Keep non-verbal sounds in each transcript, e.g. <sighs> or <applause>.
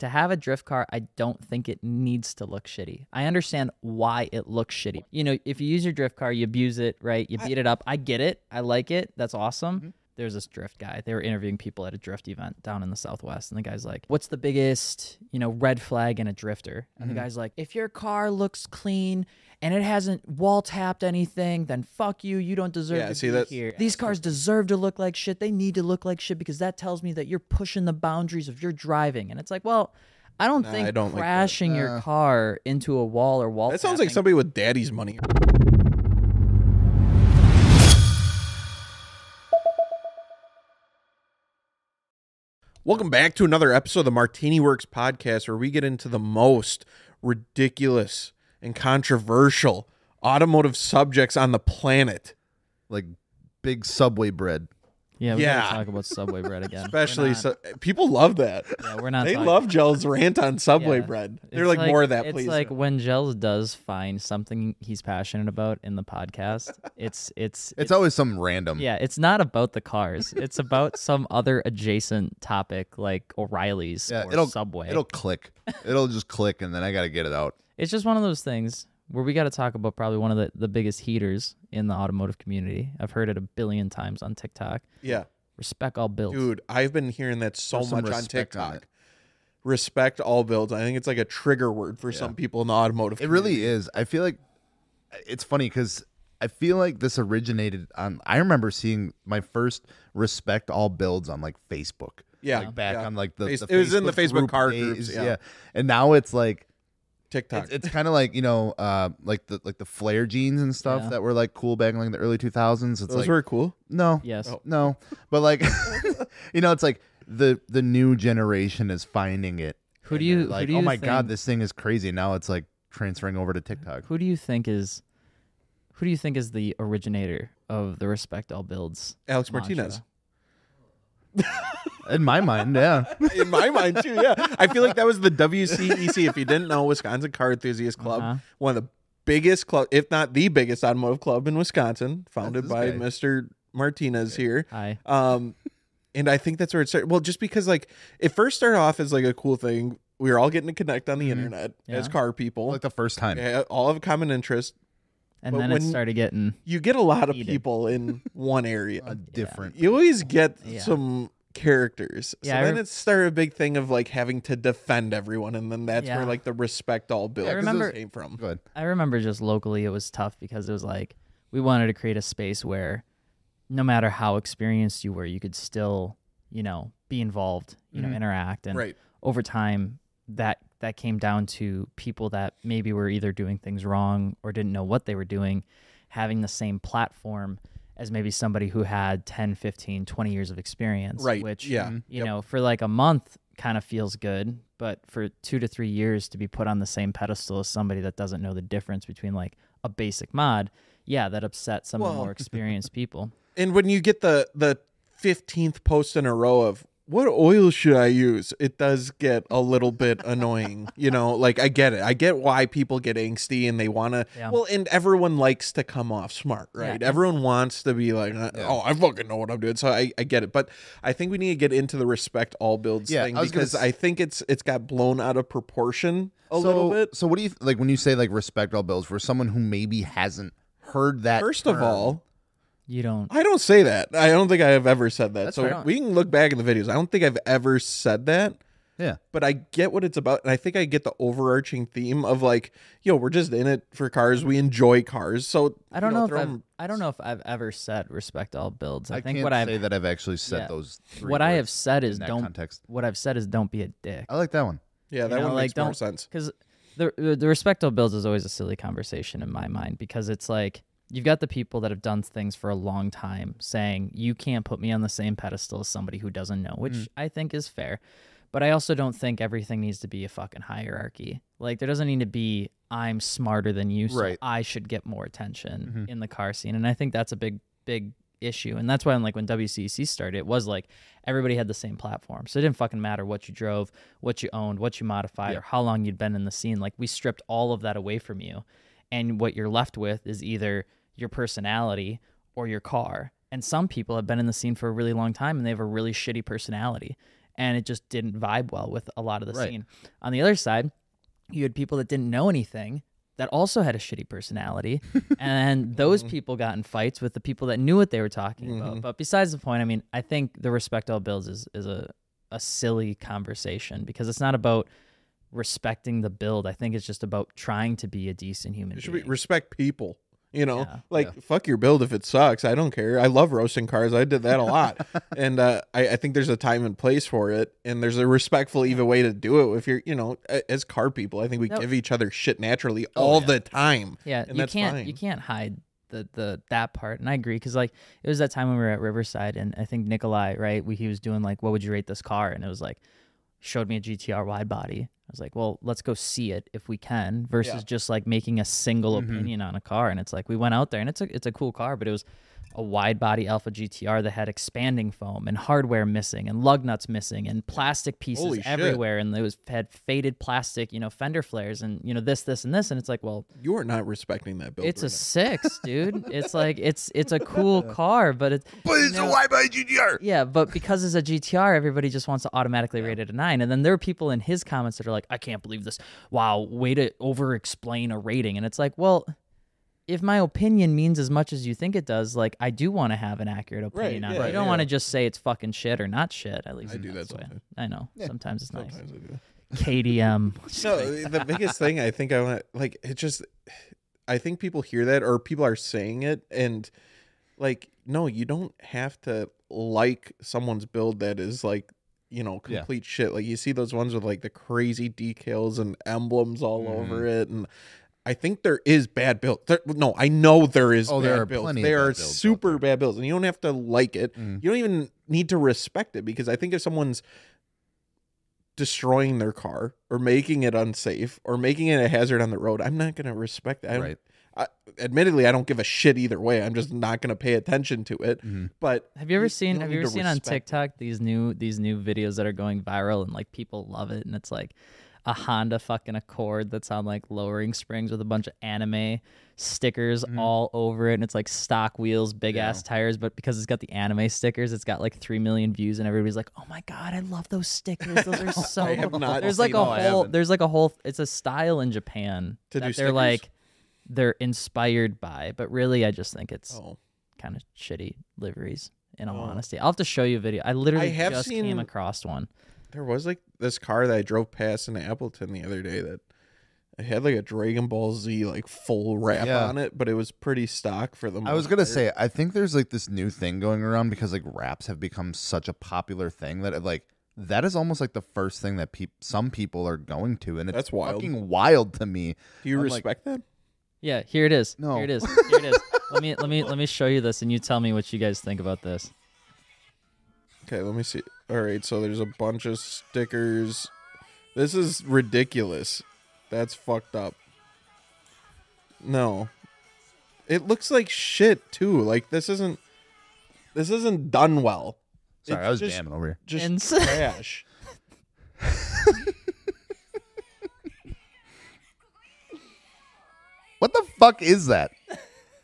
to have a drift car, I don't think it needs to look shitty. I understand why it looks shitty. You know, if you use your drift car, you abuse it, right? You beat it up. I get it. I like it. That's awesome. Mm-hmm. There's this drift guy. They were interviewing people at a drift event down in the Southwest, and the guy's like, "What's the biggest, you know, red flag in a drifter?" And the mm-hmm. guy's like, "If your car looks clean and it hasn't wall tapped anything, then fuck you. You don't deserve Yeah, to see, be that's- here. These cars deserve to look like shit. They need to look like shit because that tells me that you're pushing the boundaries of your driving. And it's like, well, I don't Nah, think I don't like crashing your car into a wall or wall. That sounds like somebody with daddy's money. Welcome back to another episode of the Martini Works podcast where we get into the most ridiculous and controversial automotive subjects on the planet. like big subway bread. Yeah, we Yeah. gotta talk about Subway bread again. Especially not- so, people love that. yeah, we're not. They love <laughs> Gel's rant on Subway Yeah. bread. They're It's like, more of that, It's please. like when Gels does find something he's passionate about in the podcast. It's it's It's always some random. yeah. It's not about the cars. It's about some other adjacent topic like O'Reilly's Yeah, or it'll Subway. It'll click. It'll just click, and then I got to get it out. It's just one of those things where we got to talk about probably one of the, the biggest heaters in the automotive community. I've heard it a billion times on TikTok. yeah. Respect all builds. Dude, I've been hearing that so Put much on respect on TikTok. respect all builds. I think it's like a trigger word for some people in the automotive. It really is. I feel like it's funny because I feel like this originated on. I remember seeing my first respect all builds on like Facebook. Yeah, like back yeah. on like the, Face- the it was in the Facebook group car days, groups, yeah. and now it's like TikTok. it's, it's kind of like you know uh like the like the flare jeans and stuff Yeah. that were like cool back in like the early 2000s. It's Those like were cool. no, Yes. Oh. no, but like <laughs> <laughs> you know, it's like the the new generation is finding it. Who do you- they're who like? do oh you my god, think- this thing is crazy. Now it's like transferring over to TikTok. Who do you think is who do you think is the originator of the respect all builds? Alex mantra? Martinez. <laughs> In my mind, yeah. In my mind too, yeah. I feel like that was the WCEC. If you didn't know, Wisconsin Car Enthusiast Club, Uh-huh. one of the biggest club, if not the biggest automotive club in Wisconsin, founded by guy. Mr. Martinez here. Hi. Um, and I think that's where it started. Well, just because like it first started off as like a cool thing. We were all getting to connect on the internet as car people. like the first time. Yeah, all have a common interest. And But then it started getting You get a lot of Heated. people in one area. A different. you always get Yeah. some characters. Yeah, so then rem- it started a big thing of like having to defend everyone, and then that's Yeah. where like the respect all built. I remember- came from. Go ahead. I remember just locally it was tough because it was like we wanted to create a space where no matter how experienced you were, you could still, you know, be involved, you know, Mhm. interact and Right. over time that that came down to people that maybe were either doing things wrong or didn't know what they were doing having the same platform as maybe somebody who had 10 15 20 years of experience Right. which Yeah. Mm-hmm. you Yep. know for like a month kind of feels good but for 2 to 3 years to be put on the same pedestal as somebody that doesn't know the difference between like a basic mod yeah that upsets some of the more experienced people <laughs> And when you get the the fifteenth post in a row of what oil should I use, it does get a little bit <laughs> annoying. You know, like I get it. I get why people get angsty and they want to. Yeah. Well, and everyone likes to come off smart, right? Yeah. Everyone wants to be like, uh, oh, I fucking know what I'm doing. So I, I get it. But I think we need to get into the respect all builds Yeah, thing I was gonna because s- I think it's it's got blown out of proportion a so, little bit. So what do you like when you say like respect all builds for someone who maybe hasn't heard that? First of all, you don't I don't say that. I don't think I have ever said that. That's so fair. we can look back in the videos. I don't think I've ever said that. yeah, But I get what it's about, and I think I get the overarching theme of like, yo, we're just in it for cars. We enjoy cars, so I don't you know, if throw I've, 'em- I don't know if I've ever said respect all builds. I, I, think can't what I've say that I've actually said yeah. those. Three what I have said is that don't context. what I've said is don't be a dick. I like that one. Yeah, that you know, one like, makes more don't- sense. Because the the the respect all builds is always a silly conversation in my mind because it's like you've got the people that have done things for a long time saying you can't put me on the same pedestal as somebody who doesn't know, which Mm. I think is fair. But I also don't think everything needs to be a fucking hierarchy. Like there doesn't need to be I'm smarter than you, so Right. I should get more attention Mhm. in the car scene. And I think that's a big big issue. And that's why like when WCC started, it was like everybody had the same platform. So it didn't fucking matter what you drove, what you owned, what you modified, Yeah. or how long you'd been in the scene. Like we stripped all of that away from you. And what you're left with is either your personality or your car. And some people have been in the scene for a really long time and they have a really shitty personality. and it just didn't vibe well with a lot of the Right. scene. On the other side, you had people that didn't know anything that also had a shitty personality, <laughs> and those mm-hmm. people got in fights with the people that knew what they were talking about. Mm-hmm. But besides the point, I mean, I think the respect all builds is is a a silly conversation because it's not about respecting the build. I think it's just about trying to be a decent human You should being. be, respect people. You know, Yeah. like fuck your build if it sucks. I don't care. I love roasting cars. I did that a lot, <laughs> and uh, I, I think there's a time and place for it, and there's a respectful, even way to do it. If you're, you know, as car people, I think we No. give each other shit naturally all yeah. the time. Yeah, and you that's can't fine. you can't hide the the that part, and I agree because like it was that time when we were at Riverside, and I think Nikolai right, we, he was doing like, what would you rate this car? And it was like, showed me a GTR wide body. I was like, well, let's go see it if we can, versus Yeah. just like making a single Mhm. opinion on a car. And it's like we went out there, and it's a it's a cool car, but it was a wide body Alpha GTR that had expanding foam and hardware missing and lug nuts missing and plastic pieces Holy shit. everywhere and it was had faded plastic you know fender flares and you know this this and this and it's like well You are not respecting that build. it's a right six, <laughs> dude. It's like it's it's a cool <laughs> car, but it's But it's know- a wide body GTR. yeah, but because it's a GTR, everybody just wants to automatically rate it a nine. And then there are people in his comments that are like, "I can't believe this! Wow, way to over explain a rating." And it's like, well, if my opinion means as much as you think it does, like I do want to have an accurate opinion on yeah, it. You don't yeah. want to just say it's fucking shit or not shit. At least I do that's that way. sometimes. I know sometimes it's now. nice. I do. KDM. <laughs> No, the biggest thing I think I want like it just I think people hear that or people are saying it and like no, you don't have to like someone's build that is like you know Yeah. complete shit. Like you see those ones with like the crazy decals and emblems all Mm-hmm. over it and I think there is bad build. There, no, I know there is. Oh, bad there are builds. plenty There bad are builds out super bad builds, and you don't have to like it. Mm. You don't even need to respect it because I think if someone's destroying their car or making it unsafe or making it a hazard on the road, I'm not going to respect that. I Right. I, admittedly, I don't give a shit either way. I'm just not going to pay attention to it. Mhm. But Have you ever You- seen you have you ever seen on respect it. TikTok these new these new videos that are going viral and like people love it and it's like a Honda fucking Accord that's on like lowering springs with a bunch of anime stickers mm-hmm. all over it and it's like stock wheels, big ass tires, but because it's got the anime stickers, it's got like three million views and everybody's like, Oh my god, I love those stickers. Those are <laughs> so I there's like a. Whole there's like a whole it's a style in Japan To that they're stickers? like they're inspired by, but really I just think it's oh, kind of shitty liveries. In all Oh. honesty, I'll have to show you a video. I literally have just seen- came across one. There was like this car that I drove past in Appleton the other day that it had like a Dragon Ball Z like full wrap Yeah. on it, but it was pretty stock for the. I was most gonna part. say, I think there's like this new thing going around because like wraps have become such a popular thing that it, like that is almost like the first thing that peop- some people are going to, and it's That's wild. fucking wild to me. Do you I'm like- respect that? Yeah, here it is. No. Here it is. Here it is. <laughs> let me let me let me show you this, and you tell me what you guys think about this. Okay, let me see. All right, so there's a bunch of stickers. This is ridiculous. That's fucked up. No. It looks like shit too. Like this isn't this isn't done well. Sorry, It's I was just, jamming over here. Just Ins- <laughs> trash. What the fuck is that?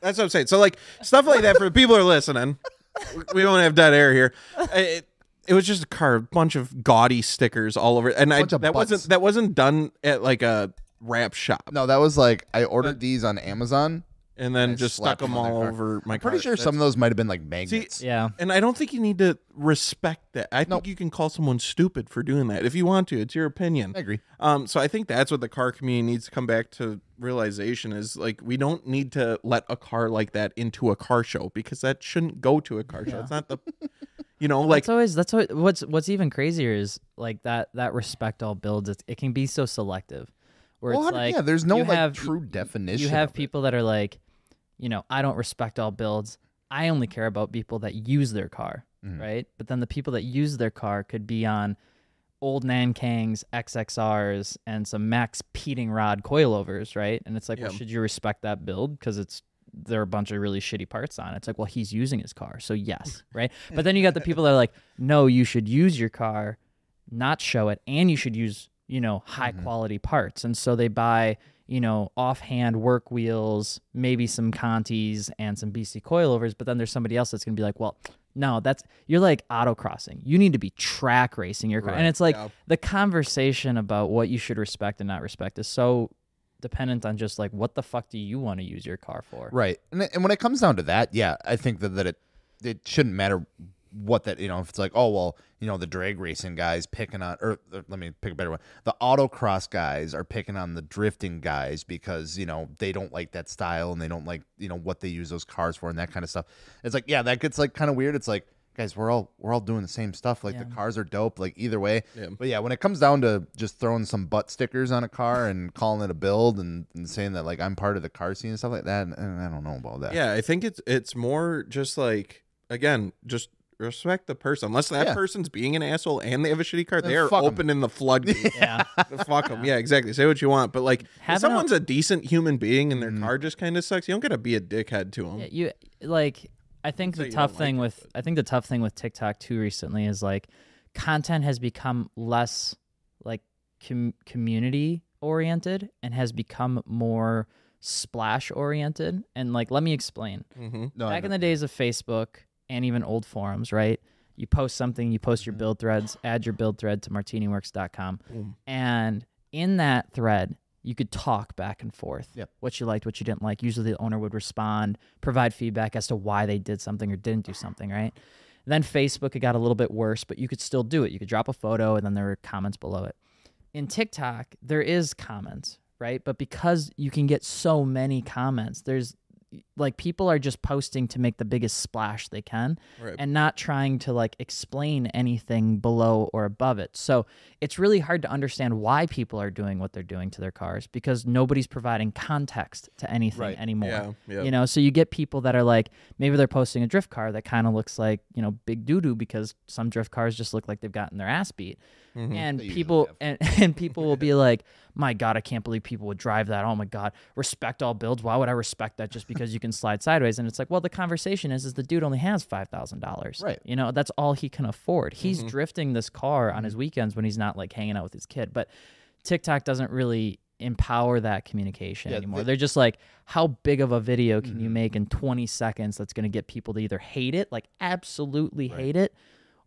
That's what I'm saying. So like stuff like that for the people who are listening. We don't have dead air here. It, it was just a car, a bunch of gaudy stickers all over, and I that butts. wasn't that wasn't done at like a wrap shop, No, that was like I ordered these on Amazon. And then I just stuck them them all car. over my I'm pretty car. sure some of those might have been like magnets. Yeah. And I don't think you need to respect that. I think you can call someone stupid for doing that if you want to. It's your opinion. I agree. Um, so I think that's what the car community needs to come back to realization is like we don't need to let a car like that into a car show because that shouldn't go to a car show. It's not the, you know, like that's always that's always, what's what's even crazier is like that that respect all builds. It, it can be so selective, where Well, it's like yeah, there's no like have, true definition. You have of it. people that are like, you know, I don't respect all builds. I only care about people that use their car, Mhm. right? But then the people that use their car could be on old Nankangs, XXRs, and some Max Peating Rod coilovers, right? And it's like, well, should you respect that build because it's there are a bunch of really shitty parts on it. It's like, well, he's using his car, so yes, <laughs> right? But then you got the people that are like, no, you should use your car, not show it, and you should use, you know, high quality parts. And so they buy, you know, offhand work wheels, maybe some Contis and some BC coilovers. But then there's somebody else that's gonna be like, well, No, that's you're like autocrossing. You need to be track racing your car. Right, And it's like yeah. the conversation about what you should respect and not respect is so dependent on just like what the fuck do you want to use your car for? Right. And, and when it comes down to that, yeah, I think that, that it it shouldn't matter what that you know if it's like oh well you know the drag racing guys picking on or uh, let me pick a better one. The autocross guys are picking on the drifting guys because you know they don't like that style and they don't like you know what they use those cars for and that kind of stuff. It's like yeah that gets like kind of weird. It's like guys we're all we're all doing the same stuff. Like the cars are dope like either way. Yeah. but yeah when it comes down to just throwing some butt stickers on a car and calling it a build and, and saying that like i'm part of the car scene and stuff like that and i don't know about that. Yeah, I think it's it's more just like again, just respect the person. Unless that Yeah. person's being an asshole and they have a shitty car, Then they are fuck 'em. opening the floodgate. <laughs> Yeah. <laughs> fuck them. Yeah, exactly. Say what you want, but like, if Having a- someone's a decent human being and their car just kind of sucks, you don't gotta be a dickhead to them. Yeah, you like I think Say the tough don't like thing it, with I think the tough thing with TikTok too recently is like content has become less like com- community oriented and has become more splash oriented and like let me explain. Mm-hmm. no, Back in the days of Facebook and even old forums, right? You post something, you post your Mhm. build threads, add your build thread to martiniworks.com. And in that thread, you could talk back and forth. Yep. What you liked, what you didn't like. Usually the owner would respond, provide feedback as to why they did something or didn't do something, right? Then Facebook, it got a little bit worse, but you could still do it. You could drop a photo and then there were comments below it. In TikTok, there is comments, right? But because you can get so many comments, there's like people are just posting to make the biggest splash they can Right. and not trying to like explain anything below or above it. So it's really hard to understand why people are doing what they're doing to their cars because nobody's providing context to anything Right. anymore. yeah. Yeah. You know, so you get people that are like, maybe they're posting a drift car that kind of looks like, you know, big doo doo because some drift cars just look like they've gotten their ass beat. Mhm. And They people and, <laughs> and people will be like, My God, I can't believe people would drive that. Oh my God. Respect all builds. Why would I respect that just because you can slide sideways? And it's like, well, the conversation is is the dude only has five thousand dollars. Right. You know, that's all he can afford. He's Mhm. drifting this car on his weekends when he's not like hanging out with his kid. But TikTok doesn't really empower that communication Yeah, anymore. the- They're just like, how big of a video can you Mhm. make in 20 seconds that's going to get people to either hate it, like absolutely Right. hate it,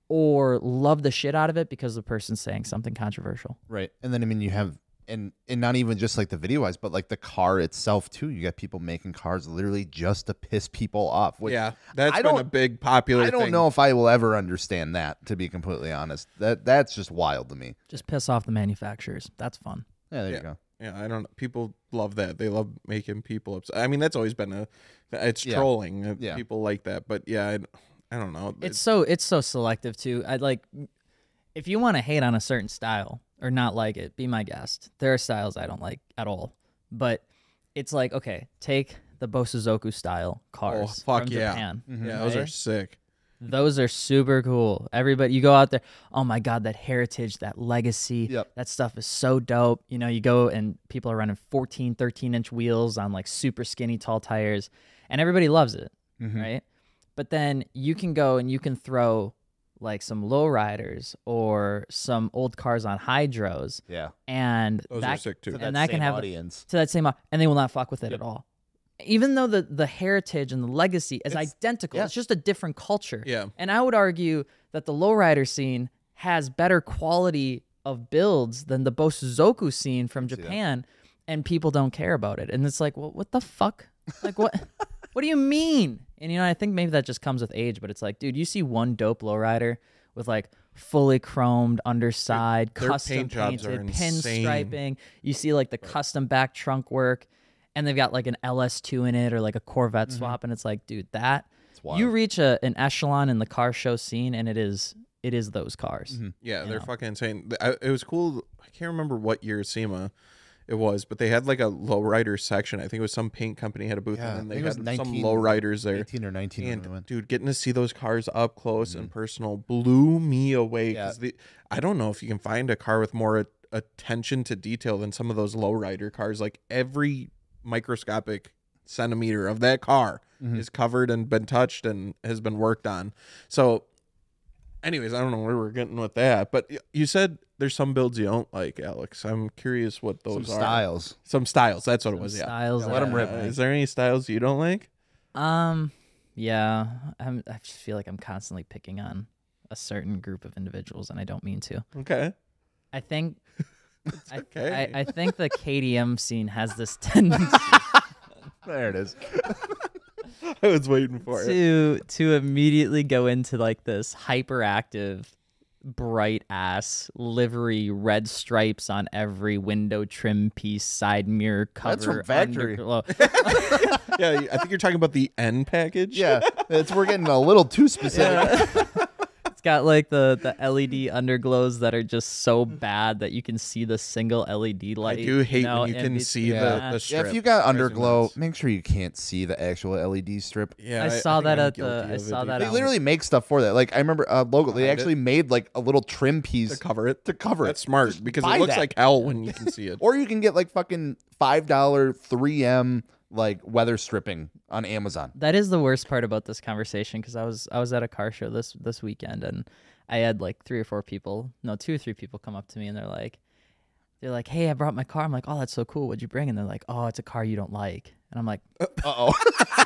or love the shit out of it because the person's saying something controversial. Right. And then I mean you have and and not even just like the video wise, but like the car itself too. You got people making cars literally just to piss people off. Which yeah, that's I been a don't- big popular. I don't thing. know if I will ever understand that, to be completely honest. That that's just wild to me. Just piss off the manufacturers. That's fun. Yeah, there Yeah. you go. Yeah, I don't. know. People love that. They love making people upset. I mean, that's always been a. It's Yeah. trolling. Uh, Yeah. People like that, but yeah, I, I don't know. It's so it's so selective too. I like if you want to hate on a certain style or not like it, be my guest. There are styles I don't like at all. But it's like, okay, take the Bosozoku style cars Oh, fuck from yeah. Japan. Mhm. yeah, those are sick. Those are super cool. Everybody, you go out there. Oh my God, that heritage, that legacy, Yep. that stuff is so dope. You know, you go and people are running 14, 13 inch wheels on like super skinny tall tires, and everybody loves it, Mhm. right? But then you can go and you can throw like some lowriders or some old cars on hydros, Yeah. and Those that are sick too. To And that, that can have- audience. to that same, and they will not fuck with it Yep. at all. Even though the the heritage and the legacy is It's- identical, yeah. it's just a different culture. Yeah. And I would argue that the lowrider scene has better quality of builds than the Bosozoku scene from. Japan, and people don't care about it. And it's like, well, what the fuck? Like what? <laughs> <laughs> what do you mean? And you know, I think maybe that just comes with age. But it's like, dude, you see one dope lowrider with like fully chromed underside, Their custom paint painted, pinstriping. You see like the custom back trunk work, and they've got like an LS2 in it or like a Corvette swap, and it's like, dude, that you reach a, an echelon in the car show scene, and it is it is those cars. Mhm. Yeah, they're know. fucking insane. I, it was cool. I can't remember what year SEMA it was, but they had like a lowrider section. I think it was some paint company had a booth, Yeah, and then they had was some 19 lowriders there. 18 or 19 we And dude, getting to see those cars up close and personal blew me away. Yeah. the, I don't know if you can find a car with more attention to detail than some of those lowrider cars. Like every microscopic centimeter of that car Mhm. is covered and been touched and has been worked on. So, anyways, I don't know where we're getting with that, but you said there's some builds you don't like, Alex. I'm curious what those Some are. styles. Some styles. That's what it was. Yeah. styles. Yeah, let 'em that- rip, Uh, is there any styles you don't like? Um, Yeah, I'm, I just feel like I'm constantly picking on a certain group of individuals, and I don't mean to. Okay. I think, <laughs> I, okay. I, I think the KDM scene has this tendency <laughs> There it is. <laughs> <laughs> I was waiting for it. to to immediately go into like this hyperactive, bright ass livery, red stripes on every window trim piece, side mirror cover. That's from factory. underglow. <laughs> Yeah, I think you're talking about the N package. Yeah, it's we're getting a little too specific. <laughs> It's got like the the LED underglows that are just so bad that you can see the single LED light. I light. do hate know, when you can see yeah. the, the Yeah, strip. if you got underglow, make sure you can't see the actual LED strip. Yeah, I saw think that I'm at the- I of it, saw dude. that They out- literally make stuff for that. Like I remember uh, logo. They Behind actually made like a little trim piece to cover it. to cover That's it. smart because it looks that. like hell when you can see it. <laughs> Or you can get like fucking five dollar three M like weather stripping on Amazon. That is the worst part about this conversation because I was I was at a car show this this weekend and I had like three or four people, no, two or three people come up to me and they're like, they're like, "Hey, I brought my car." I'm like, "Oh, that's so cool. What'd you bring?" And they're like, "Oh, it's a car you don't like." And I'm like, Uh oh.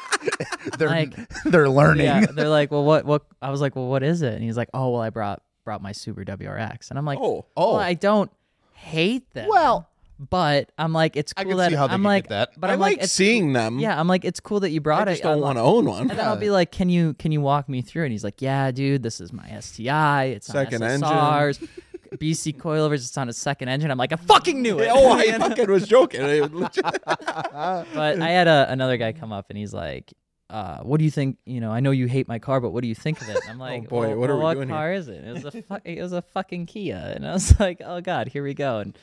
<laughs> they're Like- they're learning. "Yeah." They're <laughs> like, "Well, what? What?" I was like, "Well, what is it?" And he's like, "Oh, well, I brought brought my Subaru WRX." And I'm like, Oh, Oh. well, I don't hate them." Well- but I'm like, it's I cool can that see how they I'm could like, get that. but I I'm like, like, it's seeing them. Yeah, I'm like, it's cool that you brought I it. just don't I'm want like- to own one. And then I'll be like, "Can you can you walk me through?" And he's like, "Yeah, dude, this is my STI. It's Second on engine." SSRs, <laughs> BC coilovers. It's on a second engine." I'm like, "I fucking knew it." oh, I <laughs> fucking was joking. It <laughs> legit- but I had a, another guy come up and he's like, uh, "What do you think? You know, I know you hate my car, but what do you think of it?" And I'm like, boy, well, what are well, we what doing here?" car is it? It was a fu- it was a fucking Kia, and I was like, "Oh God, here we go." And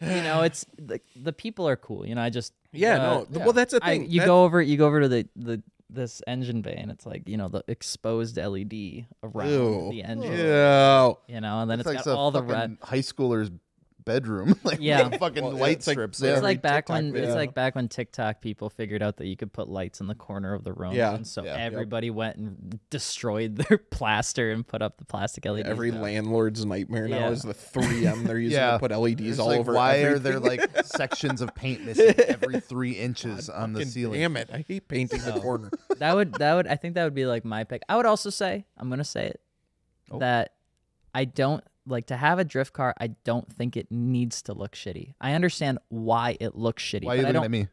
you know, <sighs> it's the the people are cool. You know, I just yeah, uh, no. Well, that's the I, thing. you That- go over you go over to the the this engine bay and it's like you know the exposed LED around Ew. the engine, Ew. you know, and then It's it's like got all the red. high schooler's bedroom. <laughs> like Yeah. fucking Well, yeah, light it's like- strips. it's. It's like back TikTok when video. it's like back when TikTok people figured out that you could put lights in the corner of the room. Yeah. and so Yeah. Yep. everybody went and destroyed <laughs> their plaster and put up the plastic LED. Every landlord's nightmare now Yeah. is the 3M they're <laughs> using Yeah. to put LEDs It's all like, over. why everything. are there like sections of paint missing every three inches on the ceiling? Damn it! I hate painting the corner. that would that would I think that would be like my pick. I would also say I'm gonna say it Oh. that I don't like to have a drift car. I don't think it needs to look shitty. I understand why it looks shitty, Why are you looking at me?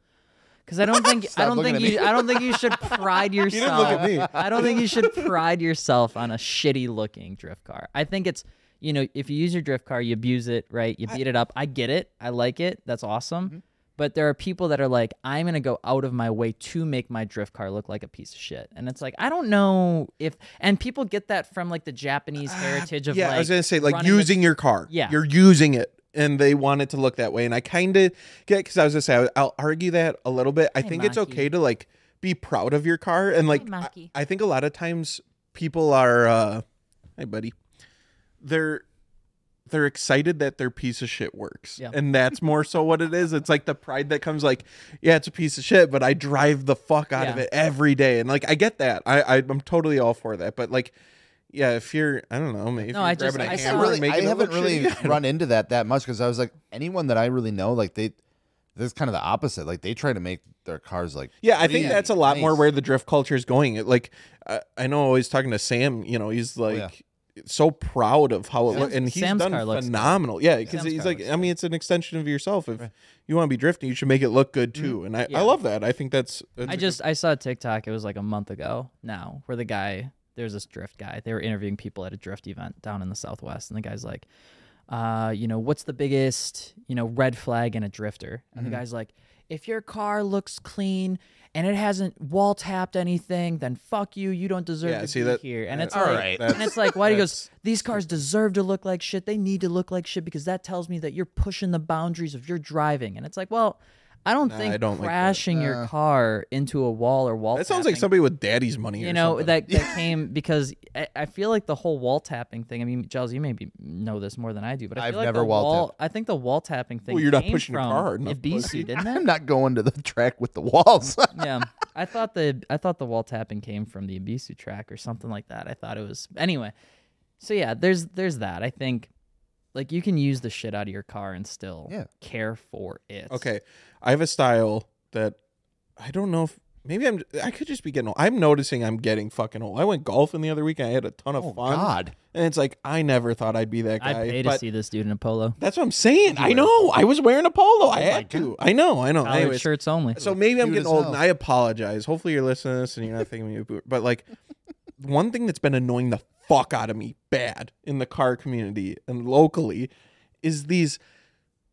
because I don't think I <laughs> don't think you. I don't think you should pride <laughs> yourself. didn't look at me. I don't think you should pride yourself on a shitty looking drift car. I think it's you know if you use your drift car, you abuse it, right? You beat it up. I get it. I like it. That's awesome. Mm-hmm. But there are people that are like, I'm gonna go out of my way to make my drift car look like a piece of shit, and it's like I don't know if, and people get that from like the Japanese heritage of Ah, yeah, like I was gonna say like running the- using your car. Yeah. you're using it, and they want it to look that way. And I kind of get because I was gonna say I- I'll argue that a little bit. I Hey, think it's okay to like be proud of your car, and like I, I think a lot of times people are, uh hey buddy, they're they're excited that their piece of shit works. Yeah. And that's more so what it is. It's like the pride that comes like, yeah, it's a piece of shit, but I drive the fuck out of it every day. And like I get that. I, I I'm totally all for that. But like yeah, if you're I don't know, maybe if No, you're I just- grabbing a I hammer really, I haven't really <laughs> shitty, run into that that much because I was like, anyone that I really know, like they, this is kind of the opposite. Like they try to make their cars like, Yeah, I think really that's a lot more where the drift culture is going. It, like, I, I know always talking to Sam, you know, he's oh, like yeah. So proud of how it looks, and he's Sam's done car looks phenomenal. Yeah, because he's like, I mean, it's an extension of yourself. If you want to be drifting, you should make it look good too. And I, Mm-hmm. Yeah. I love that. I think that's. that's I just I saw a TikTok. It was like a month ago now, where the guy there's this drift guy. They were interviewing people at a drift event down in the Southwest, and the guy's like, uh, you know, what's the biggest you know red flag in a drifter? And Mm-hmm. the guy's like, if your car looks clean and it hasn't wall tapped anything, then fuck you. You don't deserve Yeah, to see be that- here. And that- it's All like, right. and it's like, why do you go? These cars deserve to look like shit. They need to look like shit because that tells me that you're pushing the boundaries of your driving. And it's like, well. I don't Nah, think I don't like that. crashing your car into a wall or wall. That sounds like tapping- somebody with daddy's money. you or know something. that that <laughs> came because I, I feel like the whole wall tapping thing. I mean, Gels, you maybe know this more than I do, but I I've like never the wall wall. I think the wall tapping thing. Well, you're not came pushing your from car hard enough, <laughs> Ebisu, didn't I'm it? not going to the track with the walls. <laughs> yeah, I thought the I thought the wall tapping came from the Ebisu track or something like that. I thought it was anyway. So yeah, there's there's that. I think like you can use the shit out of your car and still Yeah. care for it. Okay, I have a style that I don't know if maybe I'm. I could just be getting old. I'm noticing I'm getting fucking old. I went golfing the other week. I had a ton of Oh, fun. God. And it's like I never thought I'd be that guy. I'd pay to but see this dude in a polo. that's what I'm saying. I know. I was wearing a polo. Oh I my had to. I know. I know. Collared Anyways, shirts only. so maybe I'm Cute getting as old, hell. and I apologize. Hopefully you're listening to this and you're not thinking me a boomer. But like, one thing that's been annoying the fuck out of me bad in the car community and locally is these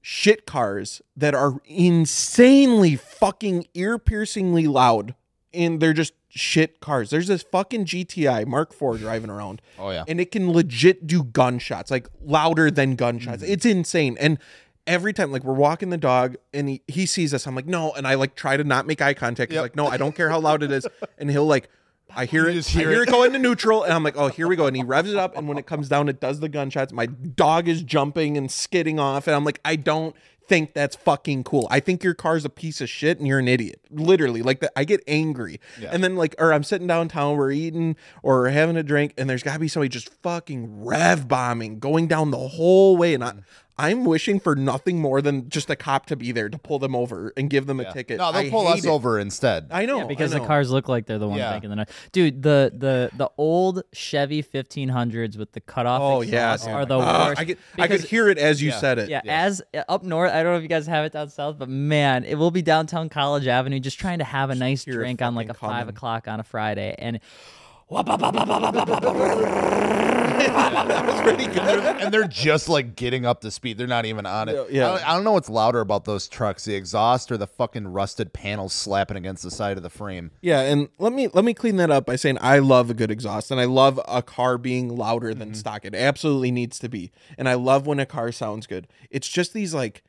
shit cars that are insanely fucking ear piercingly loud, and they're just shit cars. There's this fucking GTI Mark IV driving around Oh yeah. and it can legit do gunshots, like louder than gunshots. Mm-hmm. It's insane. And every time, like we're walking the dog, and he, he sees us, I'm like, no, and I like try to not make eye contact. He's like, no, I don't care how loud it is, <laughs> and he'll like. I hear it. hear I hear it. it go into neutral, and I'm like, "Oh, here we go." And he revs it up, and when it comes down, it does the gunshots. My dog is jumping and skidding off, and I'm like, "I don't think that's fucking cool. I think your car's a piece of shit, and you're an idiot." Literally, like that. I get angry, Yeah. and then like, or I'm sitting downtown, we're eating or having a drink, and there's got to be somebody just fucking rev bombing, going down the whole way, and I, I'm wishing for nothing more than just a cop to be there to pull them over and give them a ticket. No, they'll I pull us it. over instead. I know Yeah, because I the cars look like they're the ones Yeah. making the noise. Dude, the the the old Chevy 1500s with the cutoff Oh yeah, exhaust are the Ah, worst. I could I could hear it as you Yeah. said it. Yeah, as uh, up north, I don't know if you guys have it down south, but man, it will be downtown College Avenue, just trying to have a nice hear it drink on like a fucking five o'clock on a Friday, and That's pretty good. And they're just like getting up to speed. They're not even on it. Yeah. I, don't, I don't know what's louder about those trucks: the exhaust or the fucking rusted panels slapping against the side of the frame. Yeah, and let me let me clean that up by saying I love a good exhaust and I love a car being louder than mm-hmm. stock. It absolutely needs to be. And I love when a car sounds good. It's just these like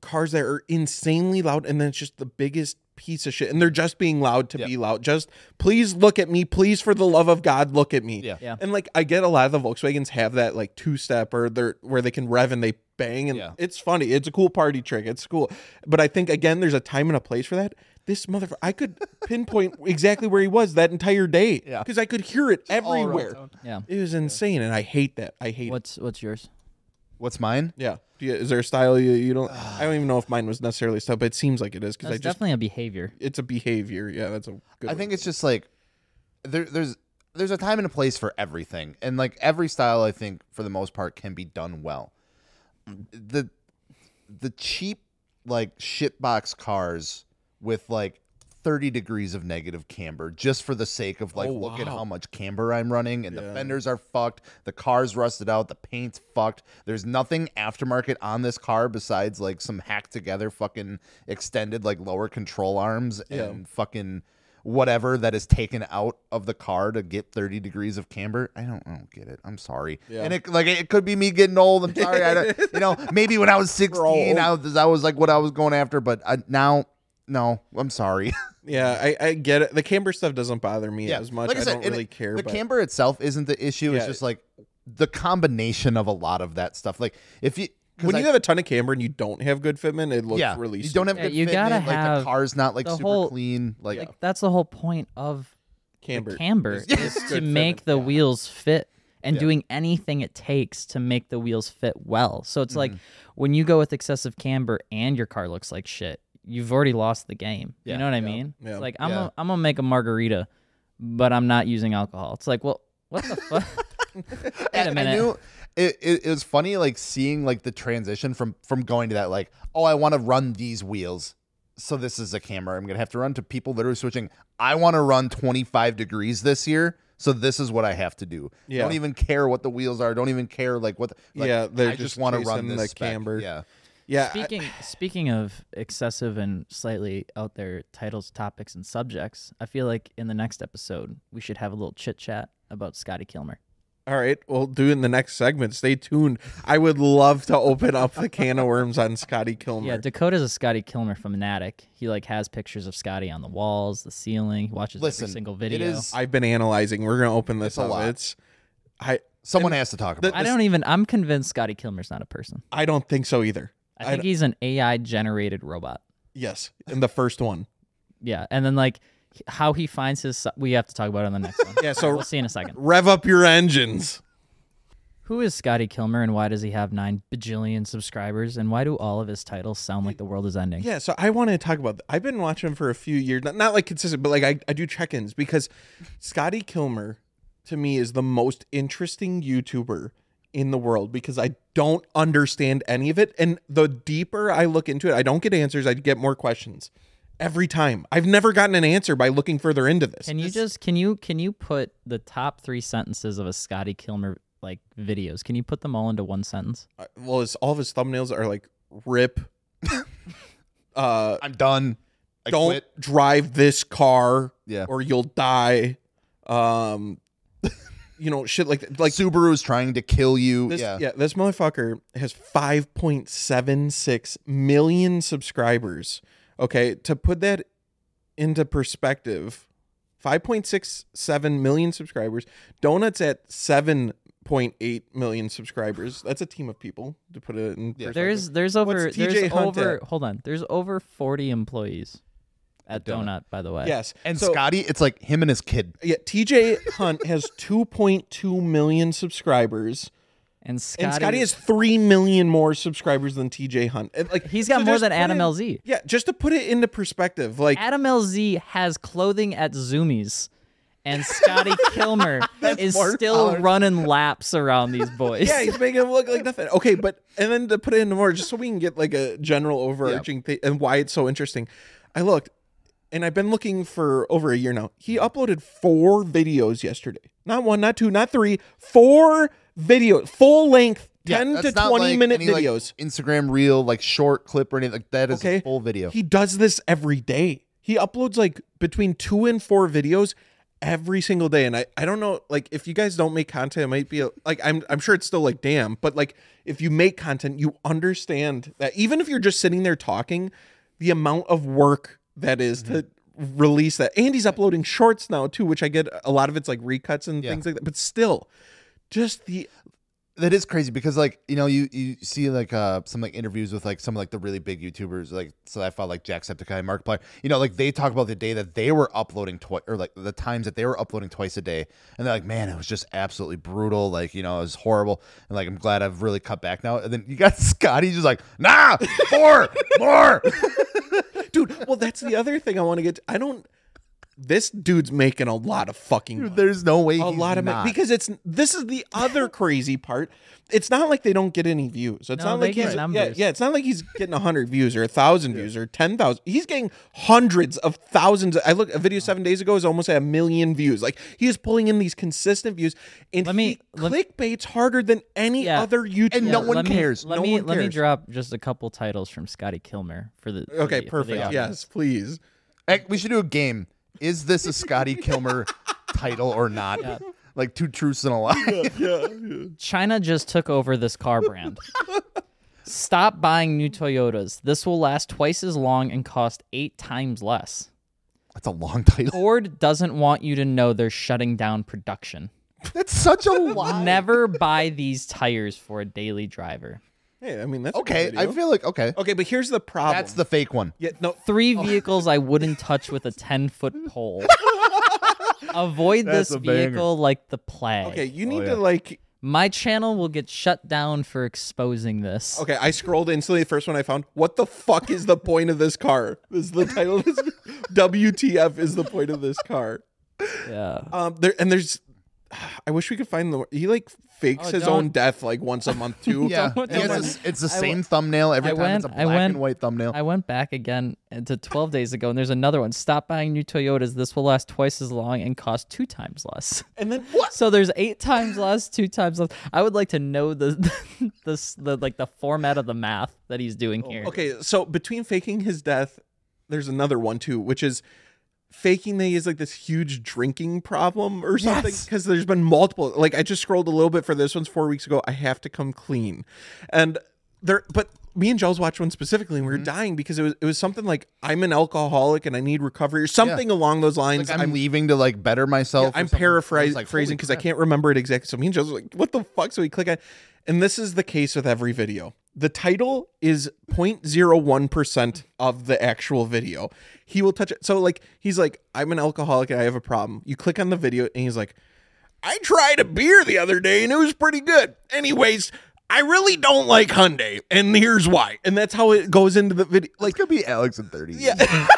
cars that are insanely loud and then it's just the biggest piece of shit and they're just being loud to Yep. be loud. Just please look at me. Please for the love of God look at me. Yeah. Yeah. And like I get a lot of the Volkswagens have that like two step or they're where they can rev and they bang and Yeah. it's funny. It's a cool party trick. It's cool. But I think again there's a time and a place for that. This motherfucker I could pinpoint exactly where he was that entire day. Yeah. Because I could hear it everywhere. yeah. It was insane and I hate that. I hate it. What's what's yours? What's mine? Yeah. Do you, is there a style you, you don't I don't even know if mine was necessarily a style, but it seems like it is because I That's just definitely a behavior. it's a behavior. Yeah, that's a good I one. think it's just like there, there's there's a time and a place for everything, and like every style, I think for the most part can be done well. The the cheap like shitbox cars with like 30 degrees of negative camber just for the sake of like Oh, look at how much camber I'm running and the fenders are fucked, the car's rusted out, the paint's fucked. There's nothing aftermarket on this car besides like some hacked together fucking extended like lower control arms Yeah. and fucking whatever that is taken out of the car to get 30 degrees of camber. I don't I don't get it. I'm sorry. Yeah. And it like it could be me getting old. I'm sorry. I don't, <laughs> you know, maybe when I was 16 I was, I was like what I was going after, but I, now no, I'm sorry. <laughs> Yeah, I, I get it. The camber stuff doesn't bother me as much. Like I, said, don't really it- care. The but camber itself isn't the issue. It's just like the combination of a lot of that stuff. Like if you when I- you have a ton of camber and you don't have good fitment, it looks yeah, really. you don't have Yeah, good you gotta like have the car's not like super whole- clean. Like Like that's the whole point of camber. the camber is- is, is to make fitment, the yeah. wheels fit and Yeah. doing anything it takes to make the wheels fit well. So it's Mm-hmm. like when you go with excessive camber and your car looks like shit, you've already lost the game. Yeah. You know what I Yeah. mean? Yeah. It's like I'm Yeah. gonna I'm gonna make a margarita, but I'm not using alcohol. It's like, well, what the fuck? <laughs> <laughs> Wait a I minute. knew it, it, it was funny like seeing like the transition from from going to that like oh I want to run these wheels so this is a camber I'm gonna have to run to people that are switching I want to run 25 degrees this year so this is what I have to do Yeah. don't even care what the wheels are don't even care like what the, like, Yeah, they're just just want to run this the spec. camber. yeah Yeah, I- Speaking speaking of excessive and slightly out there titles, topics, and subjects, I feel like in the next episode we should have a little chit chat about Scotty Kilmer. all right. We'll do it in the next segment. Stay tuned. I would love to open up the can of worms on Scotty <laughs> Kilmer. Yeah, Dakota's a Scotty Kilmer fanatic. He like has pictures of Scotty on the walls, the ceiling. He watches Listen, every single video. is- I've been analyzing. We're gonna open this It's a up. lot. It's I someone has to talk about I this. don't even. I'm convinced Scotty Kilmer's not a person. I don't think so either. I think he's an AI generated robot. Yes, in the first one. <laughs> Yeah, and then like how he finds his. We have to talk about it on the next one. <laughs> Yeah, so- we'll see in a second. Rev up your engines. Who is Scotty Kilmer and why does he have nine bajillion subscribers? And why do all of his titles sound like the world is ending? Yeah, so I want to talk about. I've been watching him for a few years, not, not like consistent, but like I, I do check-ins because Scotty Kilmer to me is the most interesting YouTuber in the world because I don't understand any of it, and the deeper I look into it, I don't get answers. I get more questions every time. I've never gotten an answer by looking further into this. Can you just can you can you put the top three sentences of a Scotty Kilmer like videos? Can you put them all into one sentence? Uh, well, his, all of his thumbnails are like rip. <laughs> uh, I'm done. I don't quit. drive this car, Yeah. or you'll die. Um, you know, shit like that. like Subaru's trying to kill you. This, yeah. yeah. this motherfucker has 5.76 million subscribers. Okay, to put that into perspective, 5.67 million subscribers. Donuts at 7.8 million subscribers. That's a team of people to put it in perspective. There's there's over What's there's Hunt over at? hold on. There's over 40 employees at Donut. Donut, by the way. yes, And so, Scotty, it's like him and his kid. Yeah, TJ Hunt has <laughs> 2.2 million subscribers. And Scotty, and Scotty has three million more subscribers than TJ Hunt. And, like he's got so more than Adam in- LZ. Yeah, just to put it into perspective, like Adam LZ has clothing at Zoomies, and Scotty <laughs> Kilmer is still dollars. running laps around these boys. yeah, he's making him look like nothing. Okay, but and then to put it into more, just so we can get like a general overarching thing and why it's so interesting. I looked, and I've been looking for over a year now. He uploaded four videos yesterday. Not one, not two, not three. Four videos, full length, ten to twenty like minute any, like, videos. Instagram reel, like short clip or anything. Like that is Okay. a full video. He does this every day. He uploads like between two and four videos every single day. And I, I don't know, like if you guys don't make content, it might be a, like I'm I'm sure it's still like damn, but like if you make content, you understand that even if you're just sitting there talking, the amount of work that is to release that. And he's uploading shorts now too, which I get a lot of it's like recuts and Yeah. things like that. But still, just the that is crazy because like you know you you see like uh some like interviews with like some like the really big YouTubers like so I found like Jacksepticeye, Markiplier. You know, like they talk about the day that they were uploading twice or like the times that they were uploading twice a day, and they're like, man, it was just absolutely brutal. Like you know, it was horrible, and like I'm glad I've really cut back now. And then you got <laughs> Scotty just like, nah, four more. <laughs> Well, that's the other thing I want to get. To. I don't. This dude's making a lot of fucking. money. There's no way a he's lot of not. money because it's this is the other <laughs> crazy part. It's not like they don't get any views. It's No, not like he's yeah, numbers. yeah. It's not like he's getting hundred views or a thousand <laughs> views or ten thousand. He's getting hundreds of thousands. I look a video uh-huh. seven days ago is almost at a million views. Like he is pulling in these consistent views, and Let me- he let- clickbaits harder than any Yeah. other YouTuber. And no one let me- cares. let No me one let me cares. drop just a couple titles from Scotty Kilmer for the for Okay, the- for the perfect. Yes, please. Hey, we should do a game. Is this a Scotty Kilmer title or not? Like two truths and a lie. China just took over this car brand. Stop buying new Toyotas. This will last twice as long and cost eight times less. That's a long title. Ford doesn't want you to know they're shutting down production. That's such a lie. Never buy these tires for a daily driver. Hey, I mean that's Okay, I feel like okay. okay, but here's the problem. That's the fake one. yeah. No, Three vehicles I wouldn't touch with a 10 foot pole. <laughs> Avoid That's this a banger. vehicle like the plague. okay, you need yeah. to like My channel will get shut down for exposing this. Okay, I scrolled instantly. The first one I found. What the fuck is the point of this car? This is the title. Of this. <laughs> WTF is the point of this car? Yeah. Um, there and there's. <sighs> I wish we could find the. He like fakes Oh, his don't- own death like once a month too. <laughs> Yeah, Don't- yeah, don't- it's, the- it's the I same thumbnail every I time. went- it's a I black went- and white thumbnail. I went back again to 12 days ago, and there's another one. Stop buying new Toyotas. This will last twice as long and cost two times less. And then what? So there's eight times less, two times less. I would like to know the <laughs> the, s- the like the format of the math that he's doing oh. here. Okay, so between faking his death, there's another one too, which is faking that he has like this huge drinking problem or something. Yes. Because there's been multiple. Like I just scrolled a little bit for this one's four weeks ago. I have to come clean, and there. But me and Joe's watched one specifically, and we were Mm-hmm. dying because it was it was something like I'm an alcoholic and I need recovery or something along those lines. like I'm, leaving to like better myself. Yeah, I'm paraphrasing like, phrasing because I can't remember it exactly. So me and Joe's like, "What the fuck?" So we click on, and this is the case with every video. The title is 0.01 percent of the actual video. He will touch it. So like he's like, "I'm an alcoholic and I have a problem." You click on the video and he's like, I tried a beer the other day and it was pretty good. Anyways, I really don't like Hyundai, and here's why. And that's how it goes into the video. Like, Like, could be Alex in 30 years. yeah. <laughs>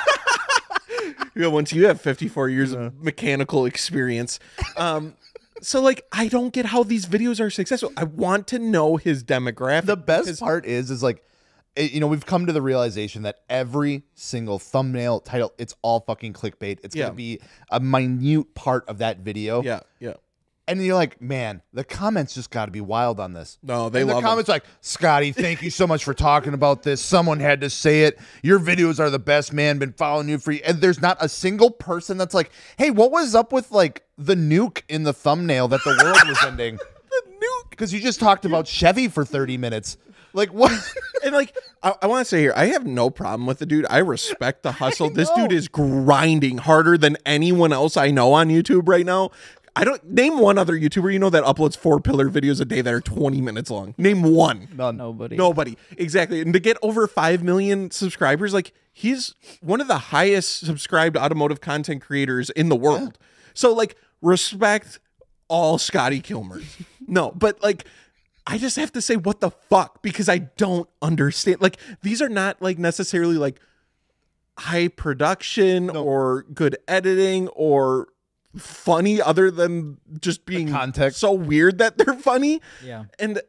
<laughs> yeah, once you have 54 years of mechanical experience. Um, so like I don't get how these videos are successful. I want to know his demographic. The best because- part is, is like, it, you know, we've come to the realization that every single thumbnail title, it's all fucking clickbait. It's Yeah. gonna be a minute part of that video. Yeah, yeah. And you're like, man, the comments just got to be wild on this. No, they and the love comments like, Scotty, thank you so much for talking about this. Someone had to say it. Your videos are the best, man. Been following you for. And there's not a single person that's like, hey, what was up with like the nuke in the thumbnail that the world was ending? <laughs> The nuke. Because you just talked about Chevy for 30 minutes. Like what? <laughs> And like I, I want to say here, I have no problem with the dude. I respect the <laughs> hustle. This dude is grinding harder than anyone else I know on YouTube right now. I don't name one other YouTuber you know that uploads four pillar videos a day that are 20 minutes long. Name one. None. Nobody. Nobody. Exactly. And to get over 5 million subscribers, like he's one of the highest subscribed automotive content creators in the world. So like respect all Scotty Kilmers. <laughs> no, but like I just have to say what the fuck because I don't understand. Like these are not like necessarily like high production or good editing or funny other than just being context. so weird that they're funny. Yeah. And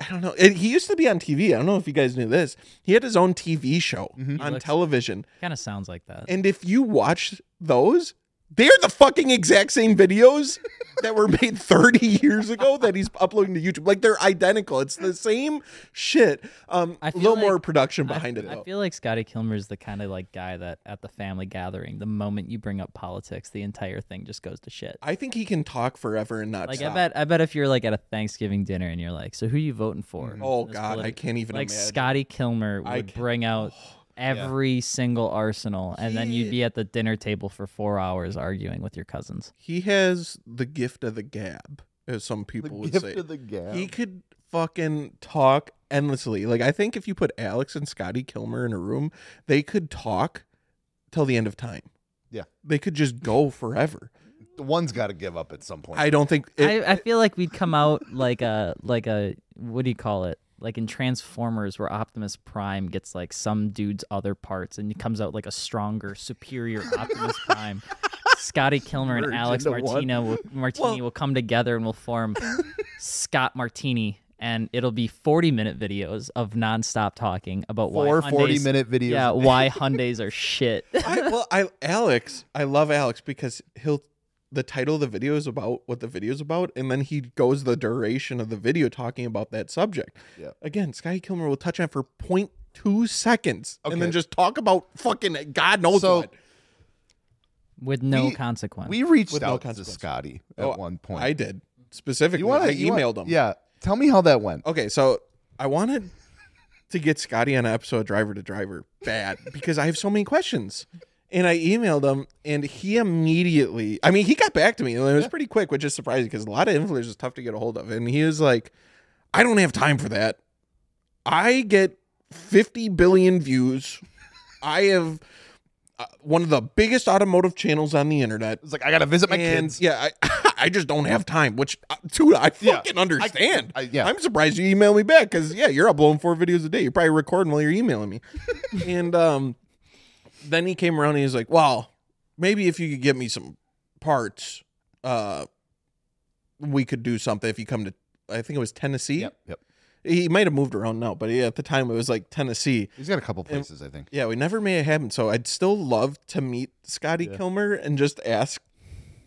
I don't know. And he used to be on TV. I don't know if you guys knew this. He had his own TV show mm-hmm. on looks- television. Kind of sounds like that. And if you watch those, they're the fucking exact same videos that were made <laughs> 30 years ago that he's uploading to YouTube. Like they're identical. It's the same shit. Um I a little like- more production I- behind it I feel like Scotty Kilmer is the kind of like guy that at the family gathering, the moment you bring up politics, the entire thing just goes to shit. I think he can talk forever and not Like stop. I bet, I bet if you're like at a Thanksgiving dinner and you're like, "So who are you voting for?" Oh god, I can't even like imagine. Scotty Kilmer would bring out every single arsenal, and then you'd be at the dinner table for four hours arguing with your cousins. he has the gift of the gab, as some people would gift say. of the gab. He could fucking talk endlessly. Like I think if you put Alex and Scotty Kilmer in a room, they could talk till the end of time. Yeah. They could just go forever. The one's got to give up at some point. I don't think it, I, I feel like we'd come out like a like a what do you call it? Like in Transformers, where Optimus Prime gets like some dude's other parts, and he comes out like a stronger, superior Optimus <laughs> Prime. Scotty Kilmer and Merge Alex into one. Martino will, Martini will come together and we'll form Scott Martini, and it'll be forty-minute videos of nonstop talking about Four why 40 Hyundais- minute videos. Yeah, why Hyundai's are shit. I, well, I Alex, I love Alex because he'll the title of the video is about what the video is about, and then he goes the duration of the video talking about that subject. Yeah. Again, Scotty Kilmer will touch on it for 0.2 seconds and then just talk about fucking God knows So- what. with no We- consequence. We reached With no out to. Scotty at Oh, one point. I did specifically. you want I to emailed him. Yeah. Tell me how that went. Okay, so I wanted to get Scotty on an episode of Driver to Driver bad because I have so many questions. And I emailed him, and he immediately, I mean, he got back to me, and it was pretty quick, which is surprising because a lot of influencers is tough to get a hold of. And he was like, I don't have time for that. I get 50 billion views. I have uh, one of the biggest automotive channels on the internet. It's like I got to visit my and kids. yeah, I, <laughs> I just don't have time. Which, uh, dude, I Yeah. fucking understand. I- yeah. I'm surprised you emailed me back because yeah, you're uploading four videos a day. You're probably recording while you're emailing me. <laughs> and um, then he came around and he's like, "Well, maybe if you could get me some parts, uh, we could do something. If you come to, I think it was Tennessee. Yep. Yep. He might have moved around now, but yeah, at the time it was like Tennessee. He's got a couple places, I think. Yeah, we never made it happen. So I'd still love to meet Scotty Kilmer and just ask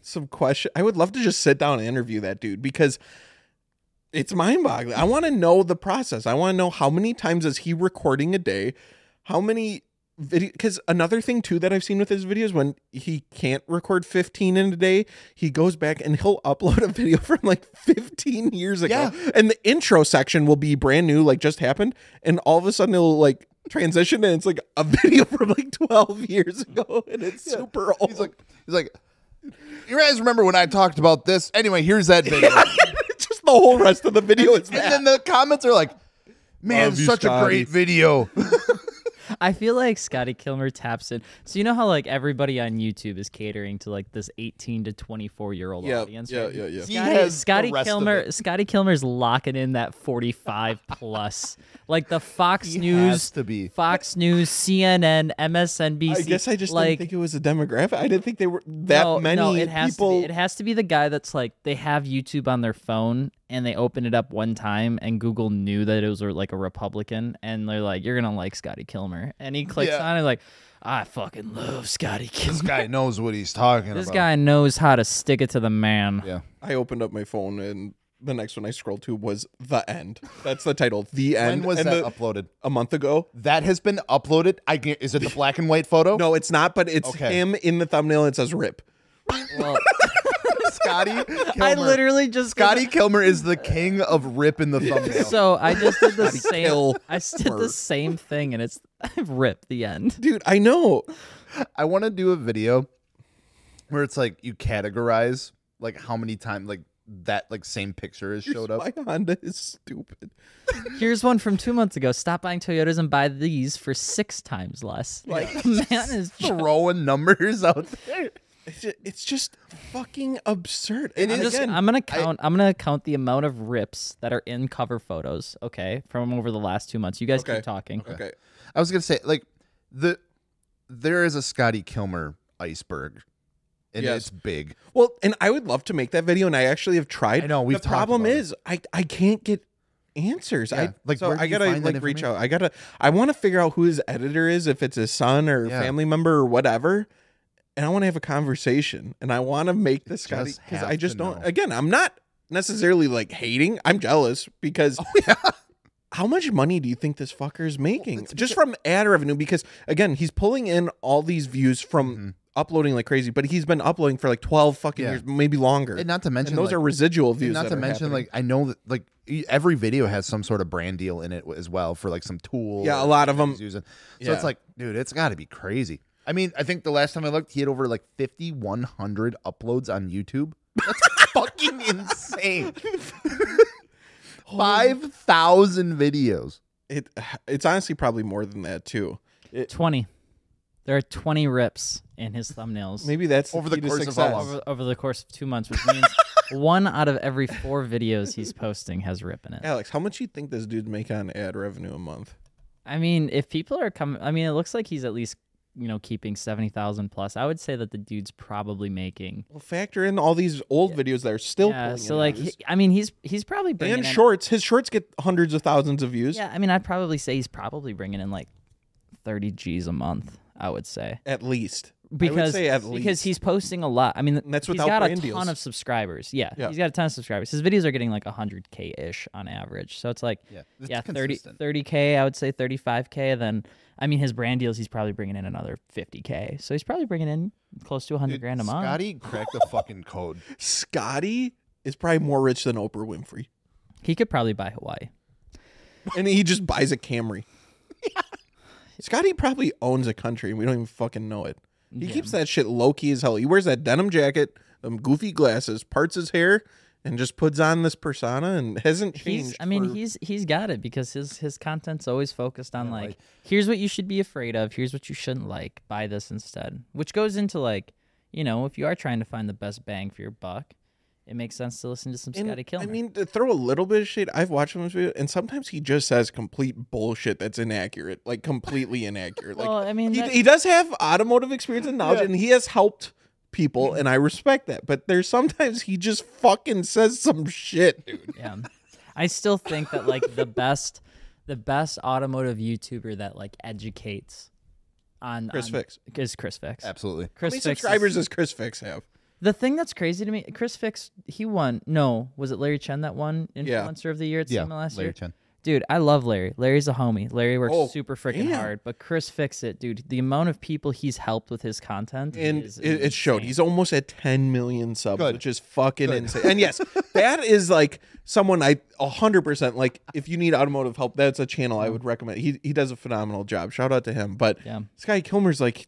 some questions. I would love to just sit down and interview that dude because it's mind boggling. I want to know the process. I want to know how many times is he recording a day? How many video? Because another thing too that I've seen with his videos when he can't record 15 in a day, he goes back and he'll upload a video <laughs> from like 15 years ago. Yeah. And the intro section will be brand new, like just happened. And all of a sudden it'll like transition and it's like a <laughs> video from like 12 years ago and it's super old. He's like, he's like, you guys remember when I talked about this? Anyway, here's that <laughs> video. just the whole rest of the video is and that. then the comments are like, man, Love you, such a great video. <laughs> I feel like Scotty Kilmer taps in. So you know how like everybody on YouTube is catering to like this 18 to 24 year old Yeah, audience. yeah, right? yeah, yeah. He Scotty, has the Scotty rest of Kilmer. it. Scotty Kilmer's locking in that 45 <laughs> plus, like the Fox He News, has to be. Fox News, CNN, MSNBC. I guess I just like, didn't think it was a demographic. I didn't think they were that no, many no, it has people. To be, it has to be the guy that's like they have YouTube on their phone and they opened it up one time and Google knew that it was like a Republican and they're like, "You're gonna like Scotty Kilmer," and he clicks Yeah. on it like, "I fucking love Scotty Kilmer." This guy knows what he's talking This about. This guy knows how to stick it to the man. Yeah. I opened up my phone and the next one I scrolled to was the end. That's the title. The end. When was and that the- uploaded? a month ago. That has been uploaded. I get, is it the black and white photo? No, it's not, but it's Okay. him in the thumbnail. It says "rip." Well, <laughs> Scotty. <laughs> Kilmer. I literally just Scotty Kilmer is the king of rip in the thumbnail. So I just did the same. Kilmer. I s- did the same thing, and it's <laughs> rip the end. Dude, I know. I want to do a video where it's like you categorize like how many times like that like same picture has showed up. My Honda is stupid. <laughs> Here's one from two months ago. Stop buying Toyotas and buy these for six times less. Like man is Throwing numbers out there. It's just, it's just fucking absurd. It And I'm, again, I'm gonna count. I'm gonna count the amount of rips that are in cover photos. Okay, from over the last two months. You guys Okay. keep talking. okay. I was gonna say like the there is a Scotty Kilmer iceberg, and Yes. it's big. Well, and I would love to make that video, and I actually have tried. I know, we've the problem is, it. is I I can't get answers. Yeah, I like, like so I gotta like reach out. I gotta I want to figure out who his editor is, if it's his son or Yeah. family member or whatever. And I want to have a conversation, and I want to make this guy because I just don't. know. Again, I'm not necessarily like hating. I'm jealous because Oh, <laughs> how much money do you think this fucker is making just from ad revenue? Because again, he's pulling in all these views from mm-hmm. uploading like crazy, but he's been uploading for like 12 fucking. Yeah. years, maybe longer. And not to mention and those like, are residual views. not to mention happening. like I know that like every video has some sort of brand deal in it as well for like some tool. Yeah, a lot of them- using. So Yeah. it's like, dude, it's got to be crazy. I mean, I think the last time I looked, he had over like fifty one hundred uploads on YouTube. That's <laughs> fucking insane. <laughs> Five thousand videos. it, it's honestly probably more than that too. It, Twenty. There are 20 rips in his thumbnails maybe that's Over the key to course of success. how long? over, over the course of two months, which means <laughs> one out of every four videos he's posting has rip in it. Alex, how much do you think this dude make on ad revenue a month? I mean, if people are coming, I mean, it looks like he's at least you know keeping seventy thousand plus. I would say that the dude's probably making. Well, factor in all these old videos that are still yeah, so like, he- I mean, he's he's probably bringing and in, shorts. His shorts get hundreds of thousands of views Yeah, I mean, I'd probably say he's probably bringing in like thirty G's a month. I would say at least. I would because say at because he's posting a lot. I mean, And that's he's without got a ton deals. of subscribers. Yeah, Yeah. he's got a ton of subscribers. His videos are getting like hundred k ish on average. So it's like Yeah, it's yeah, 30 consistent. k. I would say thirty five k. Then I mean, his brand deals, he's probably bringing in another fifty k. So he's probably bringing in close to hundred Dude, grand a month. Scotty <laughs> cracked the fucking code. Scotty is probably more rich than Oprah Winfrey, He could probably buy Hawaii. and he just buys a Camry. <laughs> Scotty probably owns a country, and we don't even fucking know it. He Yeah. keeps that shit low key as hell. He wears that denim jacket, them goofy glasses, parts his hair, and just puts on this persona and <laughs> hasn't changed. He's, I mean, for- he's he's got it because his his content's always focused on like, like- here's what you should be afraid of, here's what you shouldn't like, buy this instead. Which goes into like, you know, if you are trying to find the best bang for your buck, it makes sense to listen to some And, Scotty Kilmer. I mean, to throw a little bit of shade, I've watched him video, and sometimes he just says complete bullshit that's inaccurate, like completely inaccurate. Like well, I mean, he, that- he does have automotive experience and knowledge, Yeah. and he has helped people, mm-hmm. and I respect that. But there's sometimes he just fucking says some shit, dude. yeah, I still think that like the best, the best automotive YouTuber that like educates on Chris on- Fix. is Chris Fix. Absolutely. How Chris many Fix is- subscribers does Chris Fix have? The thing that's crazy to me, Chris Fix, he won. No, was it Larry Chen that won Yeah. Influencer of the Year at Yeah, SEMA last Larry year? Chen. Dude, I love Larry. Larry's a homie. Larry works Oh, super freaking damn. hard. But Chris Fix it, dude. The amount of people he's helped with his content And is it, it showed. insane. He's almost at 10 million subs, Good. which is fucking Good. insane. And yes, <laughs> that is like someone I 100% like. If you need automotive help, that's a channel I mm-hmm. would recommend. He he does a phenomenal job. Shout out to him. But Yeah. Sky Kilmer's like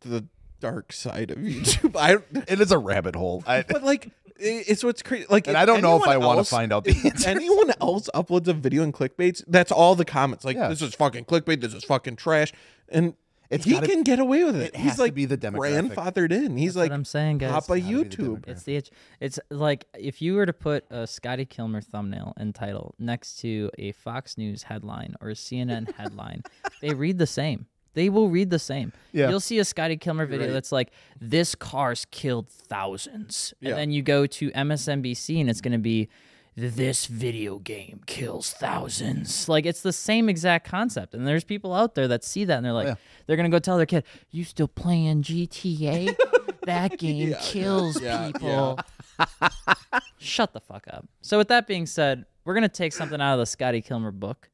the dark side of <laughs> YouTube. I It is a rabbit hole. I, but like it's what's crazy. Like, And I don't know if I wanna find out the if answers. Anyone else uploads a video in clickbaits? That's all the comments. Like, Yeah. this is fucking clickbait. This is fucking trash. And It's he gotta- can get away with it. it He's like be the demographic. grandfathered in. He's That's like what I'm saying, guys. Papa gotta the YouTube. It's the itch. It's like if you were to put a Scotty Kilmer thumbnail and title next to a Fox News headline or a CNN <laughs> headline, they read the same. They will read the same. Yeah. You'll see a Scotty Kilmer video right. that's like, "This car's killed thousands. Yeah. and then you go to MSNBC and it's going to be, "This video game kills thousands. Like it's the same exact concept. And there's people out there that see that and they're like, yeah. they're gonna go tell their kid, "You still playing GTA? <laughs> that game kills yeah, people." <laughs> Shut the fuck up. So with that being said, we're gonna take something out of the Scotty Kilmer book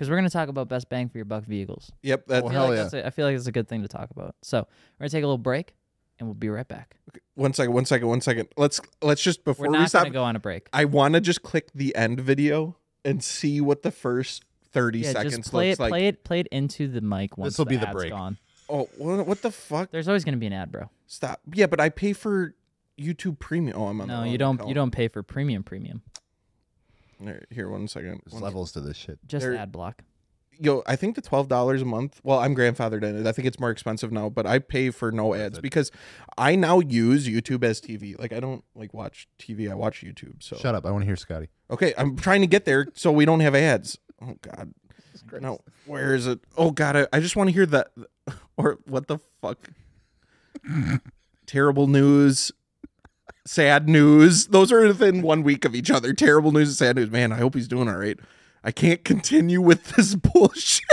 because we're gonna talk about best bang for your buck vehicles. Yep. That's I oh, feel, hell like yeah. that's a, I feel like it's a good thing to talk about. So we're gonna take a little break, and we'll be right back. one second. One second. One second. Let's let's just before We're we stop. gonna go on a break. I want to just click the end video and see what the first thirty Yeah, seconds just play looks it, like. play it, play it into the mic once This'll be the break. gone. Oh, what, what the fuck? There's always gonna be an ad, bro. Stop. Yeah, but I pay for YouTube Premium. Oh, I'm on. No, wrong you don't. account. You don't pay for premium. Premium. Here, here, one second. There's One levels to this shit. Just There- ad block. yo, I think the twelve dollars a month. Well, I'm grandfathered in it. I think it's more expensive now, but I pay for no ads it. because I now use YouTube as TV. Like I don't like watch TV. I watch YouTube. So Shut up. I want to hear Scotty. okay, I'm trying to get there so we don't have ads. Oh God, no. Where is it? Oh God, I, I just want to hear that. <laughs> Or what the fuck? <laughs> Terrible news. Sad news. Those are within one week of each other. Terrible news and sad news. Man, I hope he's doing all right. I can't continue with this <laughs> bullshit.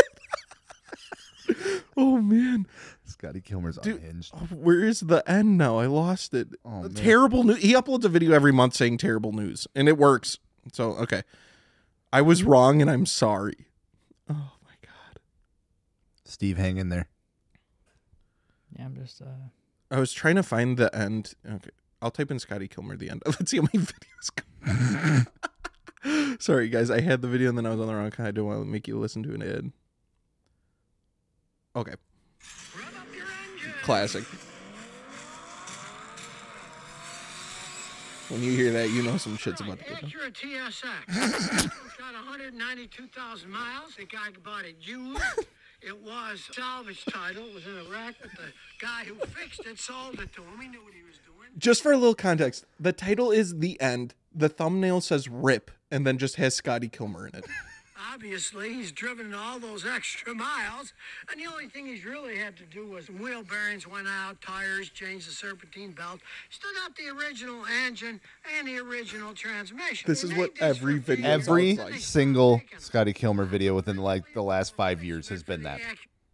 <laughs> oh man. Scotty Kilmer's Dude, unhinged. Oh, Where is the end now? I lost it. Oh, The man. terrible news. He uploads a video every month saying terrible news, and it works. So okay, I was wrong, and I'm sorry. Oh my god, Steve, hang in there. Yeah, I'm just. uh I was trying to find the end. Okay, I'll type in Scotty Kilmer at the end. Let's <laughs> see how many videos. Go. <laughs> sorry guys, I had the video and then I was on the wrong kind. I don't want to make you listen to an ad. Okay, classic. When you hear that, you know some shit's about to go down. Acura TSX. it's <laughs> got 192,000 miles. The guy bought it used. It was salvage title. It was in a wreck, but the guy who fixed it sold it to him. He knew what he was doing. Just for a little context, the title is the end. The thumbnail says "rip" and then just has Scotty Kilmer in it. <laughs> Obviously, he's driven all those extra miles, and the only thing he's really had to do was wheel bearings went out, tires, changed the serpentine belt, still got the original engine and the original transmission. This is what every video. Every like. single Scotty Kilmer video within like the last five years has been that.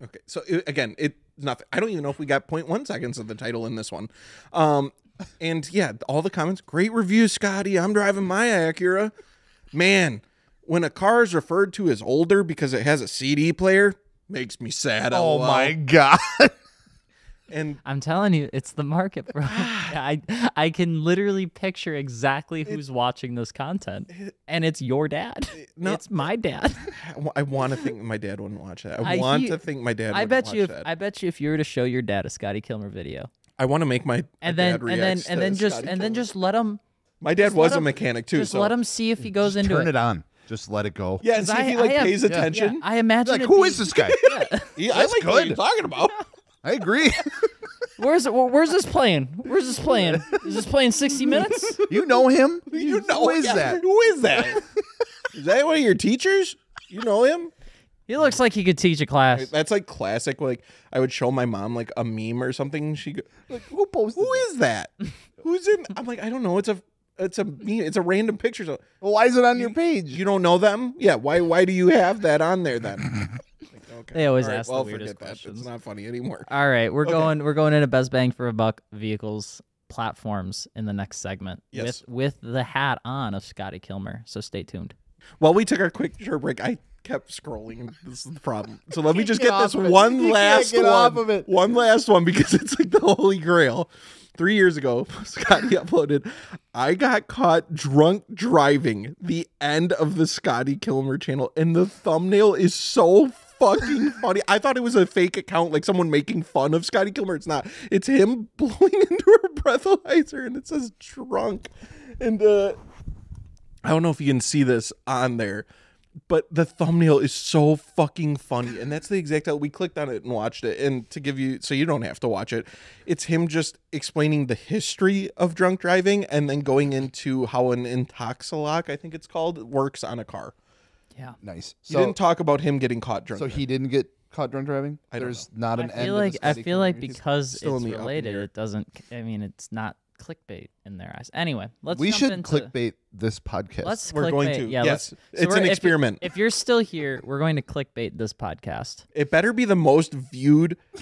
Okay, so it, again, it's nothing. I don't even know if we got 0.1 seconds of the title in this one. Um, and yeah, all the comments, great review, Scotty. I'm driving my Acura. Man, when a car is referred to as older because it has a CD player, makes me sad. Oh LOL. my god. And I'm telling you, it's the market, bro. Ah. <laughs> I I can literally picture exactly who's watching this content, and it's your dad. no. it's my dad. <laughs> I want to think my dad wouldn't watch that. I, I want he- to think my dad. I wouldn't bet watch you. If, that. I bet you, if you were to show your dad a Scotty Kilmer video, I want to make my, my and then dad and then and then just and then just let him my dad was a him- mechanic too. just so let him see if he goes into Turn it. it on. Just let it go. yeah, and see I- if he like I pays Yeah. Yeah, attention. I imagine. Like, it who be- is this <laughs> guy? <laughs> Yeah, I That's like what good. you're talking about. <laughs> I agree. Where's it? Where's this playing? Where's this playing? Is this playing 60 minutes? you know him? You know who is yeah, that? Who is that? is that one of your teachers? You know him? He looks like he could teach a class. That's like classic. Like I would show my mom like a meme or something. She go, like, who posted? Who is that? Who's in? I'm like, I don't know. It's a it's a meme. It's a random picture. So Well, why is it on your page? you don't know them? Yeah. Why why do you have that on there then? <laughs> Like, okay. They always All right, ask the well, weirdest forget that. questions. It's not funny anymore. All right, we're going. We're going into best bang for a buck vehicles platforms in the next segment Yes. with with the hat on of Scotty Kilmer. So stay tuned. While we took our quick short break, I kept scrolling. This is the problem. So let me just get get this off of it. one last one. off of it. One last one because <laughs> it's like the holy grail. Three years ago, <laughs> Scotty uploaded, I got caught drunk driving the end of the Scotty Kilmer channel, and the thumbnail is so fucking funny. I thought it was a fake account, like someone making fun of Scotty Kilmer. It's not. It's him <laughs> blowing into a breathalyzer, and it says drunk. And uh, I don't know if you can see this on there, but the thumbnail is so fucking funny, and that's the exact. We clicked on it and watched it, and to give you, so you don't have to watch it. It's him just explaining the history of drunk driving, and then going into how an Intoxalock, I think it's called, works on a car. Yeah. Nice. He didn't talk about him getting caught drunk. so he didn't get caught drunk driving. I don't There's not an I end. feel to the like I feel like because it's in the up in the related, it doesn't. I mean, it's not clickbait in their eyes. Anyway, let's. we jump should into, clickbait this podcast. Let's We're clickbait. going to. Yeah, Yes. let's- It's we're- an if you- experiment. If you're still here, we're going to clickbait this podcast. It better be the most viewed <laughs>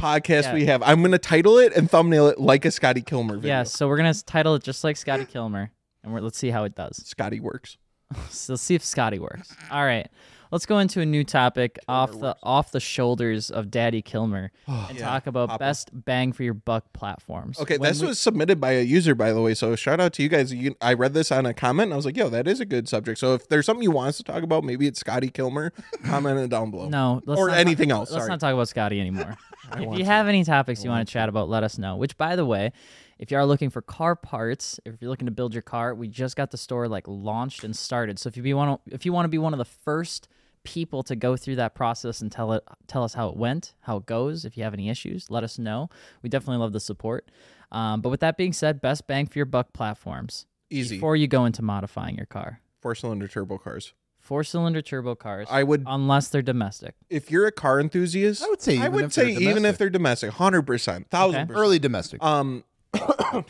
podcast Yeah. we have. I'm gonna title it and thumbnail it like a Scotty Kilmer video. Yeah, so we're gonna title it just like Scotty Kilmer, and we're, let's see how it does. Scotty works. <laughs> So let's see if Scotty works. All right, let's go into a new topic off the off the shoulders of Daddy Kilmer <sighs> and talk about Papa. best bang for your buck platforms. Okay, When this we- was submitted by a user, by the way. So shout out to you guys. You, I read this on a comment, and I was like, "Yo, that is a good subject." So if there's something you want us to talk about, maybe it's Scotty Kilmer. <laughs> comment it down below. no let's or anything talk- else. Let's Sorry. not talk about Scotty anymore. <laughs> if want you have any topics you want to chat about, let us know. Which, by the way, if you are looking for car parts, if you're looking to build your car, we just got the store like launched and started. So if you be want if you want to be one of the first people to go through that process and tell it tell us how it went, how it goes, if you have any issues, let us know. We definitely love the support. Um, but with that being said, best bang for your buck platforms Easy before you go into modifying your car. four cylinder turbo cars. Four cylinder turbo cars, I would, unless they're domestic. if you're a car enthusiast, I would say I even would if they're say even if domestic. they're domestic, hundred percent, thousand early domestic. Um. <coughs>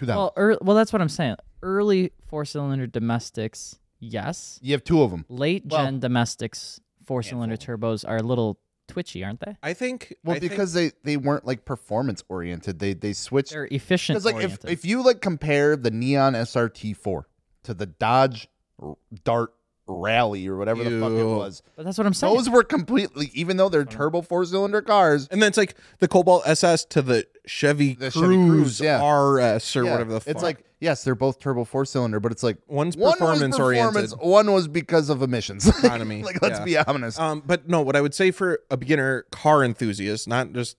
Well, ear well, that's what I'm saying. Early four cylinder domestics, yes. you have two of them. Late Well- gen domestics, four cylinder turbos are a little twitchy, aren't they? I think. Well, I think- because they they weren't like performance oriented. They they switched They're efficient because like if, oriented. if you like compare the Neon SRT4 to the Dodge Dart Rally or whatever the fuck it was, but that's what I'm saying. those were completely even though they're turbo four cylinder cars. and then it's like the Cobalt SS to the Chevy The Chevy Cruze, Cruze, yeah. RS or yeah, whatever the. fuck. it's like yes, they're both turbo four cylinder, but it's like One's one was performance oriented. one was because of emissions. <laughs> Economy, like let's yeah. be honest. Um, but no, what I would say for a beginner car enthusiast, not just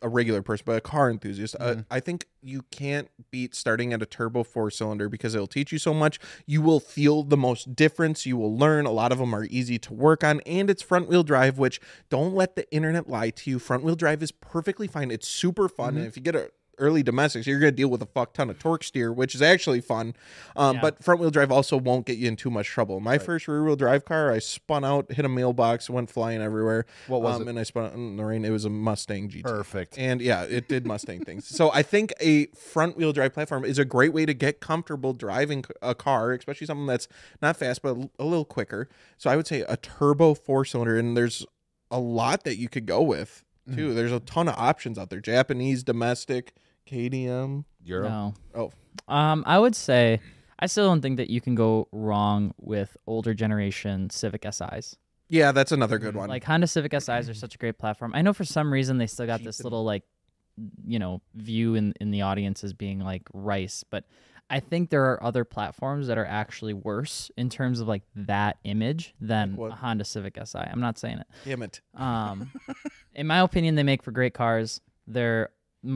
a regular person, but a car enthusiast, Mm-hmm. uh, I think you can't beat starting at a turbo four cylinder because it'll teach you so much. You will feel the most difference. You will learn. A lot of them are easy to work on, and it's front wheel drive, which don't let the internet lie to you. Front wheel drive is perfectly fine. It's super fun, Mm-hmm. and if you get a early domestics, you're going to deal with a fuck ton of torque steer, which is actually fun. Um, Yeah. But front wheel drive also won't get you in too much trouble. My first rear wheel drive car, I spun out, hit a mailbox, went flying everywhere. What was um, it? And I spun out in the rain. It was a Mustang GT. Perfect. And yeah, it did Mustang things. So I think a front wheel drive platform is a great way to get comfortable driving a car, especially something that's not fast but a little quicker. So I would say a turbo four cylinder, and there's a lot that you could go with Mm. too. There's a ton of options out there: Japanese, domestic, KDM. Euro. no. Oh, Um, I would say I still don't think that you can go wrong with older generation Civic SIs. yeah, that's another good one. Like Honda Civic SIs are such a great platform. I know for some reason they still got this little like, you know, view in in the audience as being like rice, but I think there are other platforms that are actually worse in terms of like that image than what? a Honda Civic SI. I'm not saying it. Damn it. Um, <laughs> in my opinion, they make for great cars. They're mo-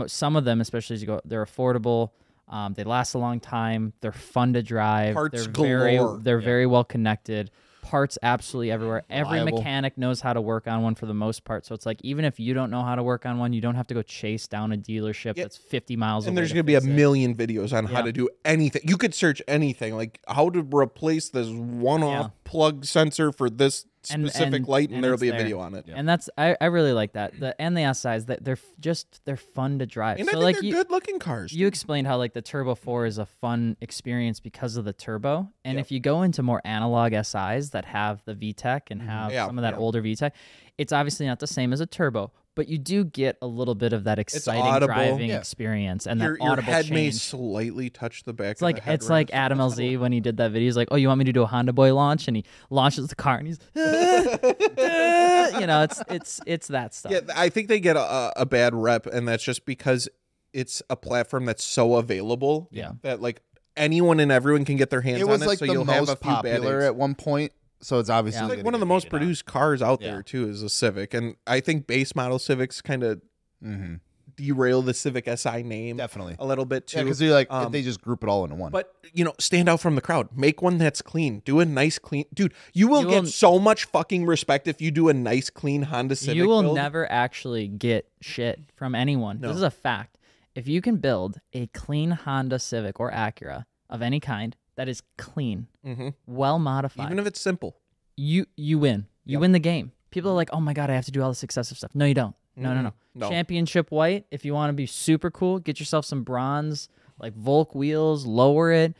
some of them, especially as you go, they're affordable. Um, they last a long time. They're fun to drive. Parts they're very galore. they're very well connected. Parts absolutely everywhere. Every Reliable. mechanic knows how to work on one for the most part. So it's like even if you don't know how to work on one, you don't have to go chase down a dealership Yeah. that's 50 miles And there's going to be a it. million videos on how to do anything. You could search anything, like how to replace this one-off Yeah. plug sensor for this specific and- light, and, and there'll be a there. video on it. And that's I, I really like that. The and the SIs that they're just they're fun to drive. And so I think like they're you, good-looking cars. You explained how like the Turbo 4 is a fun experience because of the turbo. And if you go into more analog SIs that have the VTEC and mm-hmm. have Yeah, some of that yeah. older VTEC, it's obviously not the same as a turbo, but you do get a little bit of that exciting driving Yeah. experience and your, that your audible head may slightly touch the back. It's like the it's like. Adam LZ when he did that video. He's like, "Oh, you want me to do a Honda Boy launch?" And he launches the car, and he's, uh, you know, it's it's it's that stuff. Yeah, I think they get a, a bad rep, and that's just because it's a platform that's so available. Yeah. that like anyone and everyone can get their hands It was on it. like so the you'll have a most few bad popular at one point. So it's obviously Yeah. It's like one of the most hated on. produced cars out Yeah. there too is a Civic, and I think base model Civics kind of Mhm. derail the Civic Si name Definitely. a little bit too. Yeah, because you're like Um, they just group it all into one. But you know, stand out from the crowd. Make one that's clean. Do a nice clean, dude. You will You get will- so much fucking respect if you do a nice clean Honda Civic. you will build. never actually get shit from anyone. No. This is a fact. If you can build a clean Honda Civic or Acura of any kind that is clean, Mhm. well modified, even if it's simple. you you win. You win the game. People are like, "Oh my god, I have to do all this excessive stuff." No, you don't. No, no, no. No. Championship white. If you want to be super cool, get yourself some bronze, like Volk wheels, lower it,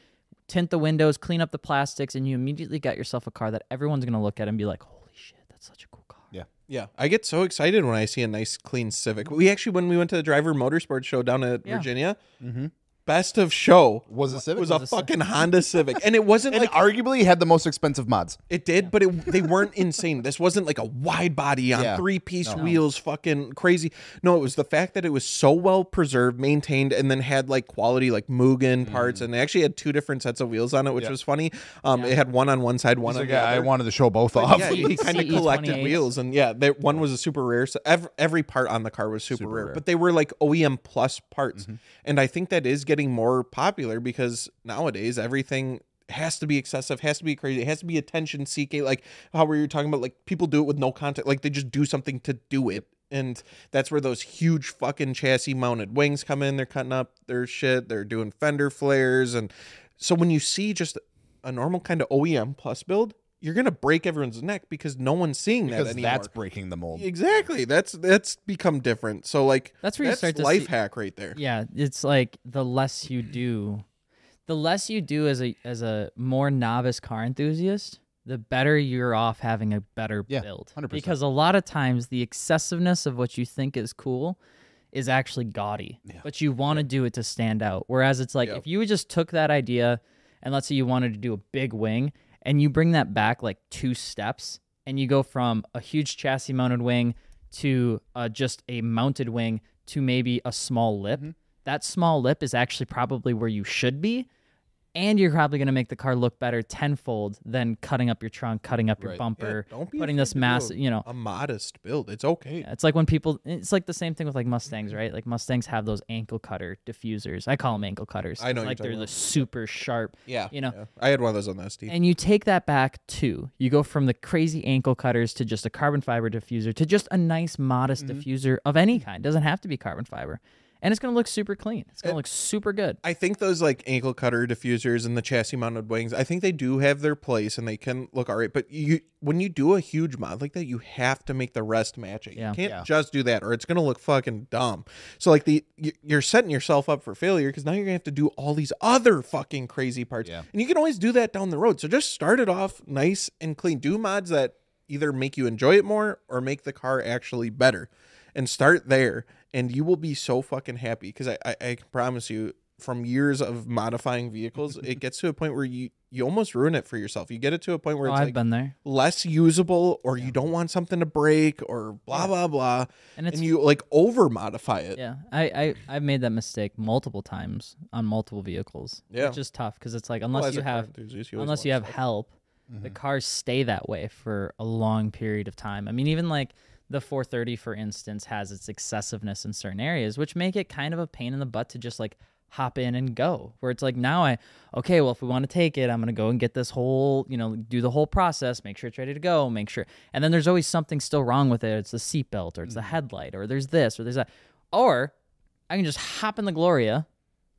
tint the windows, clean up the plastics, and you immediately got yourself a car that everyone's gonna look at and be like, "Holy shit, that's such a cool car." yeah. Yeah, I get so excited when I see a nice clean Civic. We actually, when we went to the Driver Motorsports show down at Yeah. Virginia, Mm-hmm. Best of show Was a Civic? was a Was a Civ- fucking Honda Civic, and it wasn't and like arguably had the most expensive mods. It did, but it, they weren't insane. This wasn't like a wide body on Yeah. three piece No. wheels, fucking crazy. No, it was the fact that it was so well preserved, maintained, and then had like quality, like Mugen parts, and they actually had two different sets of wheels on it, which Mm. Yeah. was funny. Um, it had one on one side, one He's on like, the yeah, I wanted to show both But off. yeah, he kind of <laughs> collected wheels, and yeah, they, one was a super rare. So every, every part on the car was super, Super rare, rare. but they were like OEM plus parts, Mm-hmm. and I think that is getting more popular because nowadays everything has to be excessive, has to be crazy, it has to be attention seeking. Like how were you talking about? Like people do it with no content, like they just do something to do it. And that's where those huge fucking chassis mounted wings come in. They're cutting up their shit. They're doing fender flares. And so when you see just a normal kind of OEM plus build, you're gonna break everyone's neck because no one's seeing that because anymore. that's breaking the mold. exactly that's that's become different. So like That's where you start to life see- hack right there. Yeah, it's like the less you do, the less you do as a as a more novice car enthusiast, the better you're off having a better Yeah, build. 100%. Because a lot of times the excessiveness of what you think is cool is actually gaudy, but you want to do it to stand out. Whereas it's like Yep. if you just took that idea and let's say you wanted to do a big wing and you bring that back like two steps and you go from a huge chassis mounted wing to uh, just a mounted wing to maybe a small lip. Mm-hmm. That small lip is actually probably where you should be. And you're probably going to make the car look better tenfold than cutting up your trunk, cutting up your Right. bumper, don't be putting this mass, you know, a modest build. It's okay. it's like when people, it's like the same thing with like Mustangs, right? Like Mustangs have those ankle cutter diffusers. I call them ankle cutters. I know like they're the super sharp. Yeah, you know. yeah. I had one of those on the ST. And you take that back too. You go from the crazy ankle cutters to just a carbon fiber diffuser to just a nice, modest Mm-hmm. diffuser of any kind. Doesn't have to be carbon fiber, and it's gonna look super clean. It's Uh, gonna look super good. I think those like ankle cutter diffusers and the chassis mounted wings, I think they do have their place and they can look all right. But you when you do a huge mod like that, you have to make the rest match it. Yeah. You can't Yeah. just do that or it's gonna look fucking dumb. So like the you- you're setting yourself up for failure because now you're gonna have to do all these other fucking crazy parts. Yeah. And you can always do that down the road. So just start it off nice and clean. Do mods that either make you enjoy it more or make the car actually better. And start there and you will be so fucking happy because I, I, I can promise you from years of modifying vehicles, it gets to a point where you you almost ruin it for yourself. You get it to a point where Oh, it's I've like been there, less usable or you don't want something to break or blah blah blah and and, you like over modify it. yeah. I, I I've made that mistake multiple times on multiple vehicles. Yeah. which is tough because it's like unless as you have you unless you have stuff. help, the mm-hmm. cars stay that way for a long period of time. I mean, even like the 430, for instance, has its excessiveness in certain areas, which make it kind of a pain in the butt to just like hop in and go. Where it's like now I okay, well if we want to take it, I'm gonna go and get this whole, you know, do the whole process, make sure it's ready to go, make sure, and then there's always something still wrong with it. It's the seatbelt or it's the mm. headlight or there's this or there's that, or I can just hop in the Gloria,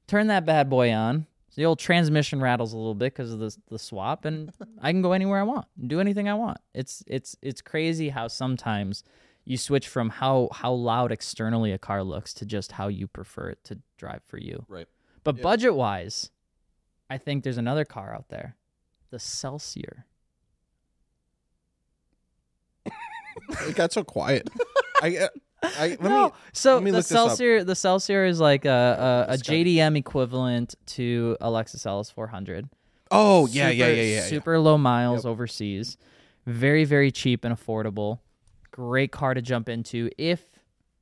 turn that bad boy on. So the old transmission rattles a little bit because of the the swap, and <laughs> I can go anywhere I want, do anything I want. It's it's it's crazy how sometimes you switch from how how loud externally a car looks to just how you prefer it to drive for you. Right. But budget wise, I think there's another car out there, the Celsior. <laughs> It got so quiet. I uh, I let no, me so let me the look this up. Celsior the Celsior is like a a, a JDM equivalent to a Lexus LS 400. Oh yeah, yeah, super- yeah, yeah. yeah. Super low miles overseas. Very, very cheap and affordable. Great car to jump into if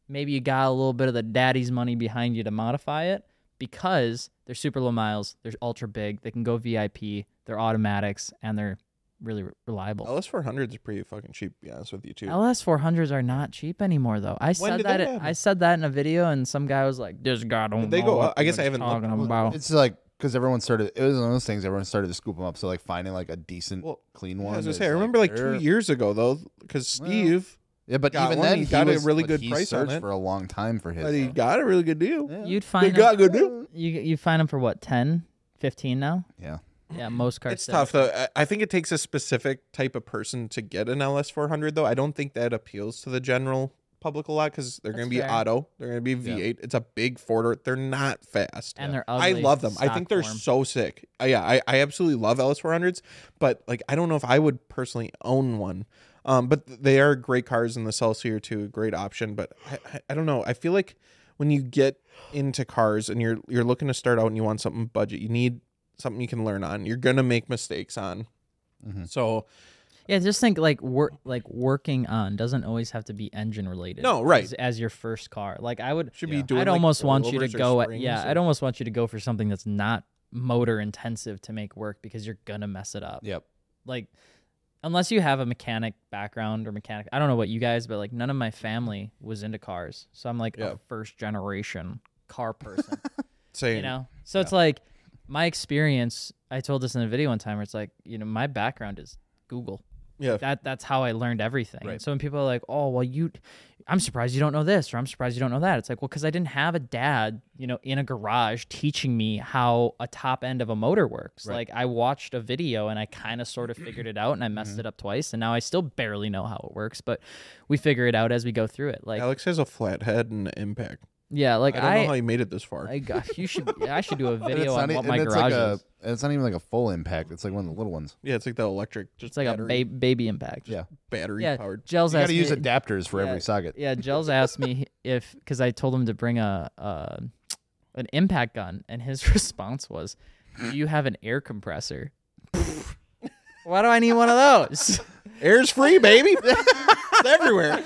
maybe you got a little bit of the daddy's money behind you to modify it because they're super low miles, they're ultra big, they can go VIP, they're automatics, and they're really re- reliable. LS four hundred are pretty fucking cheap. To be honest with you too. LS 400s are not cheap anymore, though. I said did that. that I said that in a video, and some guy was like, "This guy don't." Did they know go what up? I guess he's I haven't looked. talking about." It's like because everyone started. It was one of those things. Everyone started to scoop them up. So like finding like a decent, Well, clean one. I was gonna is, say, I remember like they're- two years ago though, because Well, Steve, Yeah, but got even one, then he he got a was- really but good he price on searched it. for a long time for his. but he though. got a really good deal. Yeah. You'd They find got a them, good deal. you you find them for what 10, 15 now? yeah. Yeah, most cars. It's tough though. I- I think it takes a specific type of person to get an LS four hundred though. I don't think that appeals to the general public a lot because they're That's going to be fair. auto. They're going to be V8. It's a big four door. They're not fast. And they're ugly. I love them. I stock think they're form. so sick. Uh, yeah, I, I absolutely love LS400s, but like I don't know if I would personally own one. Um, but they are great cars in the Celsior too, a great option. But I, I, I don't know. I feel like when you get into cars and you're you're looking to start out and you want something budget, you need something you can learn on. You're gonna make mistakes on. Mhm. So Yeah, just think like work like working on doesn't always have to be engine related. No, right. As, as your first car, like I would. should Yeah. be doing. I'd like, almost want you to go. At, yeah, or- I'd almost want you to go for something that's not motor intensive to make work because you're gonna mess it up. Yep. Like, unless you have a mechanic background or mechanic, I don't know what you guys, but like none of my family was into cars, so I'm like Yeah. a first generation car person. <laughs> saying you know, so it's like my experience. I told this in a video one time where it's like, you know, my background is Google yeah. that that's how I learned everything. Right. So when people are like, "Oh, well, you," I'm surprised you don't know this, or I'm surprised you don't know that. It's like, well, because I didn't have a dad, you know, in a garage teaching me how a top end of a motor works. Right. Like I watched a video and I kind of sort of figured it out, and I messed Mm-hmm. it up twice, and now I still barely know how it works, but we figure it out as we go through it. Like, Alex has a flat head and an impact. Yeah, like I don't I, know how you made it this far. I got you should I should do a <laughs> And video it's on not e- what and my it's garage like a, is. It's not even like a full impact. It's like one of the little ones. yeah, it's like the electric, just It's like battery, a ba- baby impact. Yeah. battery yeah. powered. Gels You got asked to use me- adapters for Yeah, every socket. Yeah, Gels asked me <laughs> if because I told him to bring a, a an impact gun, and his <laughs> response was, "Do you have an air compressor?" Why do I need one of those? Air's free, baby. <laughs> it's everywhere.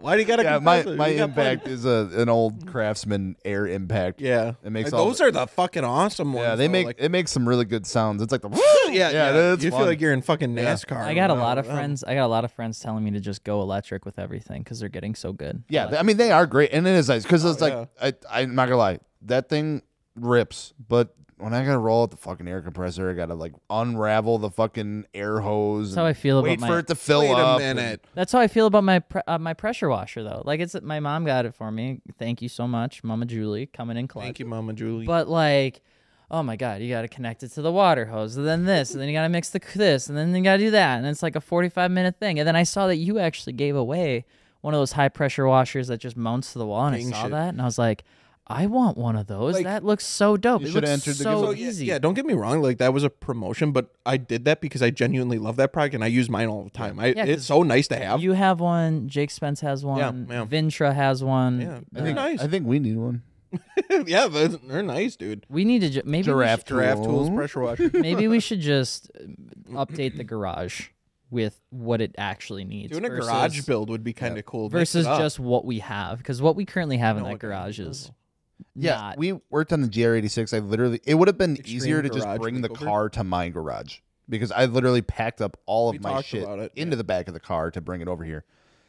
Why do you got to? Yeah, my my impact is a an old Craftsman Air Impact. Yeah, It makes Like, all those the- are the fucking awesome ones. Yeah, they though, make like- it makes some really good sounds. It's like the <laughs> <laughs> yeah, yeah. yeah, it's you feel fun. like you're in fucking Yeah. NASCAR. I got a lot of friends. I got a lot of friends telling me to just go electric with everything because they're getting so good. Yeah, I mean they are great, and it is nice because it's Oh, like I, I'm not gonna lie, that thing rips. But when I gotta roll out the fucking air compressor, I gotta like unravel the fucking air hose. That's how I feel about wait my. for it to fill Wait a up. and- minute. That's how I feel about my pre- uh, my pressure washer though. Like it's my mom got it for me. Thank you so much, Mama Julie, coming in clutch. Thank you, Mama Julie. But like, oh my god, you got to connect it to the water hose, and then this, and then you got to mix the this, and then you got to do that, and it's like a forty-five minute thing. And then I saw that you actually gave away one of those high pressure washers that just mounts to the wall, and King I saw shit. that, and I was like, I want one of those. Like- that looks so dope. You It shoulda looks entered the so giveaway. So, easy. yeah, don't get me wrong. Like that was a promotion, but I did that because I genuinely love that product and I use mine all the time. I, Yeah, 'cause it's so nice to have. You have one. Jake Spence has one. yeah. Vintra has one. yeah, I they're think, nice. I think we need one. <laughs> yeah, they're, they're nice, dude. We need to ju- maybe we Giraffe should- Giraffe tools, Tool. pressure washer. <laughs> maybe we should just uh, update the garage with what it actually needs. Doing a garage build would be kind of cool. Versus just what we have because what we currently have in No, that garage is Yeah, not- we worked on the GR86. I literally, it would have been Extreme easier to just garage bring the makeover? car to my garage because I literally packed up all We of my talked shit about it, into yeah. the back of the car to bring it over here.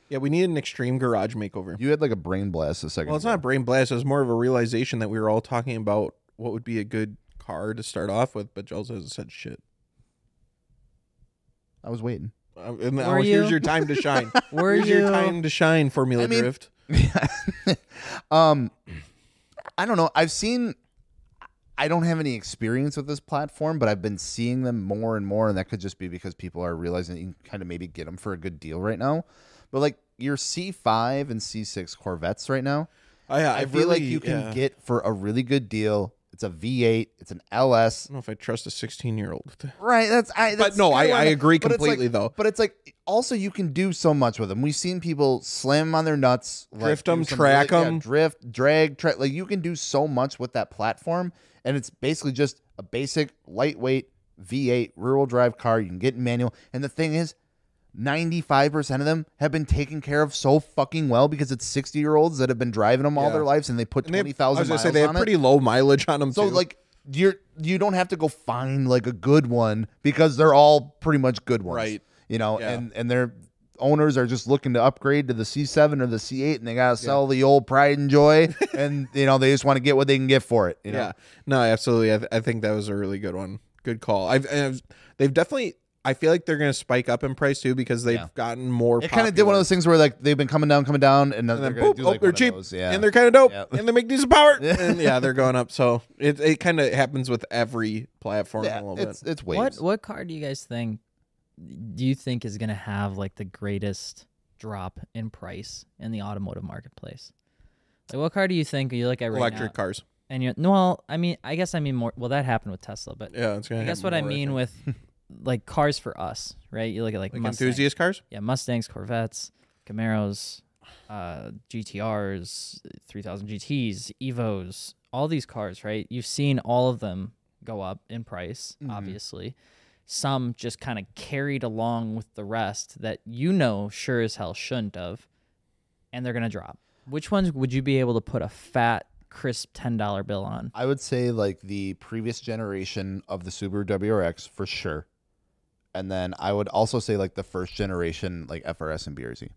Yeah, we need an extreme garage makeover. You had like a brain blast a second. Well, it's ago. not a brain blast. It was more of a realization that we were all talking about what would be a good car to start off with, but Jules hasn't said shit. I was waiting. Uh, and now Were here's you? your time to shine. <laughs> Were here's you? your time to shine, Formula I mean- Drift. <laughs> um, I don't know. I've seen. I don't have any experience with this platform, but I've been seeing them more and more, and that could just be because people are realizing that you can kind of maybe get them for a good deal right now. But like your C5 and C6 Corvettes right now, oh, I, I, feel like you can yeah. get for a really good deal. It's a V8. It's an LS. I don't know if I trust a 16 year old. Right. That's I. That's no, I- I agree but it's like- completely, though. But it's like also you can do so much with them. We've seen people slam 'em on their nuts, Drift do 'em, some track really- yeah, 'em. drift, drag, track. Like you can do so much with that platform, and it's basically just a basic lightweight V8 rear-wheel drive car. You can get in manual, and the thing is. 95% of them have been taken care of so fucking well because it's 60 year olds that have been driving them all Yeah. their lives and they put And they have- 20,000 I was gonna miles say they have it. pretty low mileage on them So too. like you're you don't have to go find like a good one because they're all pretty much good ones. Right. You know, Yeah. and and their owners are just looking to upgrade to the C7 or the C8 and they got to sell the old pride and joy <laughs> and you know, they just want to get what they can get for it, you know. Yeah, no, absolutely. I, th- I think that was a really good one. Good call. I've, I've they've definitely. I feel like they're going to spike up in price too because they've Yeah. gotten more. It kind of did one of those things where like they've been coming down, coming down, and then And they're then boop, do oh, like they're cheap, Yeah, and they're kind of dope, Yeah. and they make decent power, <laughs> and yeah, they're going up. So it it kind of happens with every platform yeah, a little it's bit. it's What waves. what what car do you guys think? Do you think is gonna have like the greatest drop in price in the automotive marketplace? Like, what car do you think you look at right Electric now, cars. And you no, well, I mean, I guess I mean more. Well, that happened with Tesla, but Yeah, it's gonna. I guess happen what I mean think. with <laughs> like cars for us, right? You look at like, like Mustang. enthusiast cars. yeah, Mustangs, Corvettes, Camaros, uh, GTRs, 3000 GTs, Evos, all these cars, right? You've seen all of them go up in price, Mm-hmm. obviously. Some just kind of carried along with the rest that you know sure as hell shouldn't have, and they're going to drop. Which ones would you be able to put a fat, crisp $10 bill on? I would say like the previous generation of the Subaru WRX for sure, and then I would also say like the first generation like FRS and BRZ.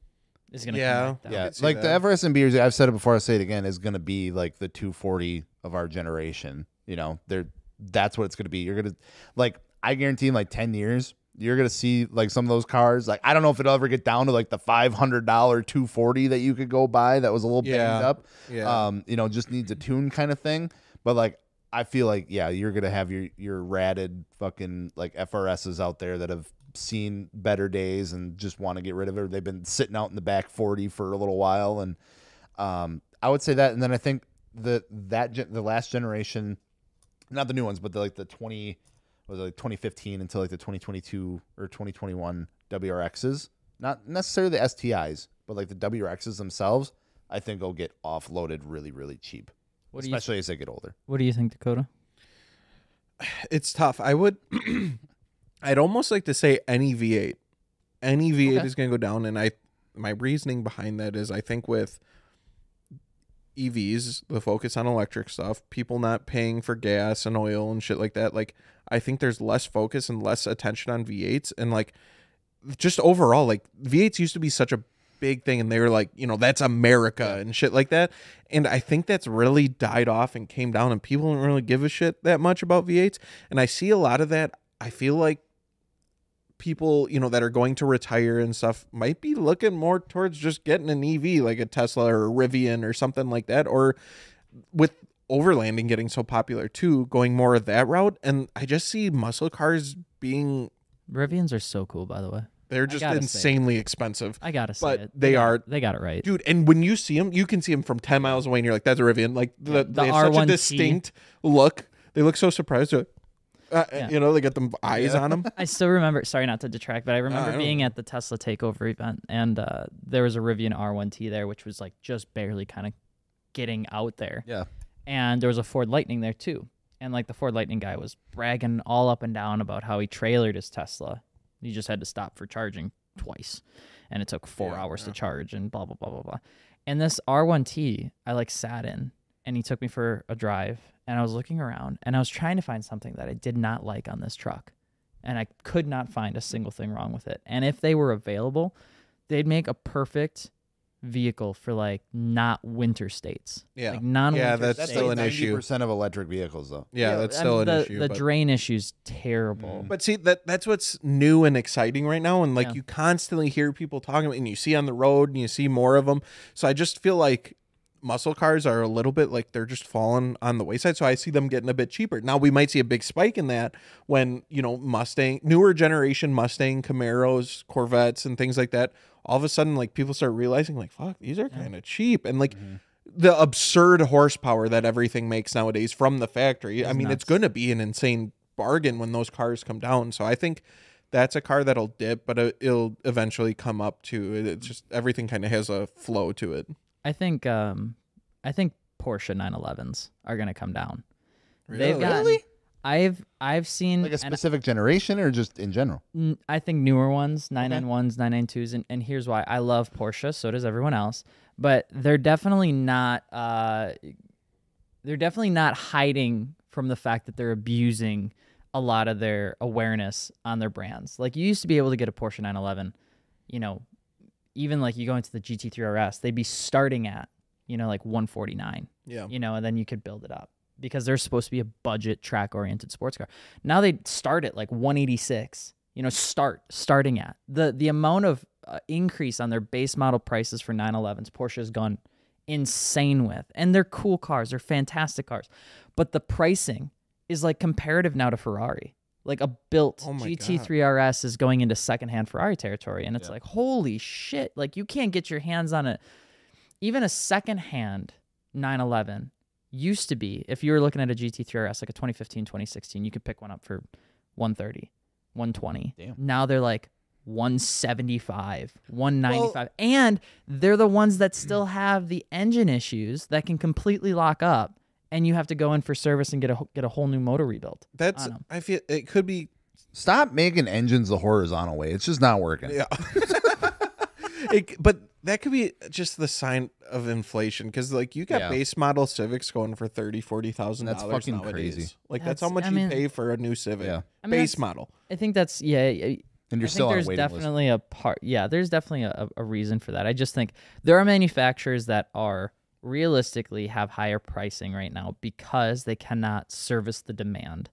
Is going to Yeah. come back. Yeah, like that. the FRS and BRZ. I've said it before. I say it again. Is going to be like the 240 of our generation. You know, they're that's what it's going to be. You're gonna like I guarantee in like 10 years. You're gonna see like some of those cars. Like I don't know if it'll ever get down to like the five hundred dollar two forty that you could go buy that was a little banged up. Yeah. Um, you know, just needs a tune kind of thing. But like I feel like yeah, you're gonna have your your ratted fucking like FRSs out there that have seen better days and just want to get rid of it. They've been sitting out in the back forty for a little while, and um, I would say that. And then I think the that the last generation, not the new ones, but the like the twenty was like 2015 until like the 2022 or 2021 WRXs, not necessarily the STIs, but like the WRXs themselves. I think will get offloaded really, really cheap, What do you especially as they get older. What do you think, Dakota? <sighs> it's tough. I would. <clears throat> I'd almost like to say any V8. Any V8 Okay. is going to go down, and I. My reasoning behind that is I think with EVs, the focus on electric stuff, people not paying for gas and oil and shit like that. Like I think there's less focus and less attention on V8s, and like just overall, like V8s used to be such a big thing, and they were like, you know, that's America and shit like that. And I think that's really died off and came down, and people don't really give a shit that much about V8s. And I see a lot of that. I feel like people, you know, that are going to retire and stuff might be looking more towards just getting an EV like a Tesla or a Rivian or something like that, or with overlanding getting so popular too, going more of that route. And I just see muscle cars being Rivians are so cool, by the way. They're just insanely expensive. I gotta say But it. they got- are- They got it right. Dude, and when you see them, you can see them from 10 miles away and you're like, that's a Rivian. Like, the, Yeah, the they have such a R1T. distinct look. They look so surprised. Like, Uh, Yeah. You know, they got them eyes on them. <laughs> I still remember. Sorry, not to detract, but I remember I being don't- at the Tesla takeover event, and uh, there was a Rivian R1T there, which was like just barely kind of getting out there. Yeah. And there was a Ford Lightning there too, and like the Ford Lightning guy was bragging all up and down about how he trailered his Tesla. He just had to stop for charging twice, and it took four Yeah, hours yeah. to charge, and blah blah blah blah blah. And this R1T, I like sat in, and he took me for a drive, and I was looking around, and I was trying to find something that I did not like on this truck and I could not find a single thing wrong with it. And if they were available, they'd make a perfect vehicle for like not winter states. Yeah. Like non Yeah, that's That's still like an issue. percent of electric vehicles, though. Yeah, that's still an the, issue. The but- drain issue's terrible. Mm. But see that that's what's new and exciting right now, and like Yeah. you constantly hear people talking, about, and you see on the road, and you see more of them. So I just feel like muscle cars are a little bit like they're just falling on the wayside. So I see them getting a bit cheaper. Now we might see a big spike in that when you know Mustang, newer generation Mustang, Camaros, Corvettes, and things like that. All of a sudden, like people start realizing, like fuck, these are kind of cheap, and like. The absurd horsepower that everything makes nowadays from the factory. I It's mean, it's going to be an insane bargain when those cars come down. So I think that's a car that'll dip, but it- it'll eventually come up to it. It's just everything kind of has a flow to it. I think um I think Porsche 911s are going to come down. They've Really? Gotten I've I've seen Like a and specific generation or just in general? N- I think newer ones, 991s, 992s, and, and here's why. I love Porsche, so does everyone else, but they're definitely not uh they're definitely not hiding from the fact that they're abusing a lot of their awareness on their brands. Like you used to be able to get a Porsche 911, you know, even like you go into the GT3 RS, they'd be starting at, you know, like 149 Yeah. you know, and then you could build it up because they're supposed to be a budget track oriented sports car. Now they start at like 186. You know, start starting at the the amount of uh, increase on their base model prices for 911s. Porsche has gone insane with, and they're cool cars. They're fantastic cars, but the pricing is like comparative now to Ferrari. Like a built Oh GT3 RS is going into secondhand Ferrari territory, and it's like holy shit! Like you can't get your hands on it even a secondhand 911 used to be if you were looking at a GT3 RS like a 2015 2016 you could pick one up for 130 120 Damn. now they're like 175 195 and they're the ones that still have the engine issues that can completely lock up and you have to go in for service and get a get a whole new motor rebuilt That's on 'em. I feel it could be Stop making engines the horizontal way. It's just not working. yeah. <laughs> it, but that could be just the sign of inflation because like you got Yeah. base model Civics going for thirty, forty thousand That's dollars That's fucking nowadays. crazy. Like that's, how much I you mean- pay for a new Civic. Yeah. I mean, base model. I think that's yeah And you're I still think on a there's waiting list. definitely a part. Yeah, there's definitely a, a reason for that. I just think there are manufacturers that are realistically have higher pricing right now because they cannot service the demand,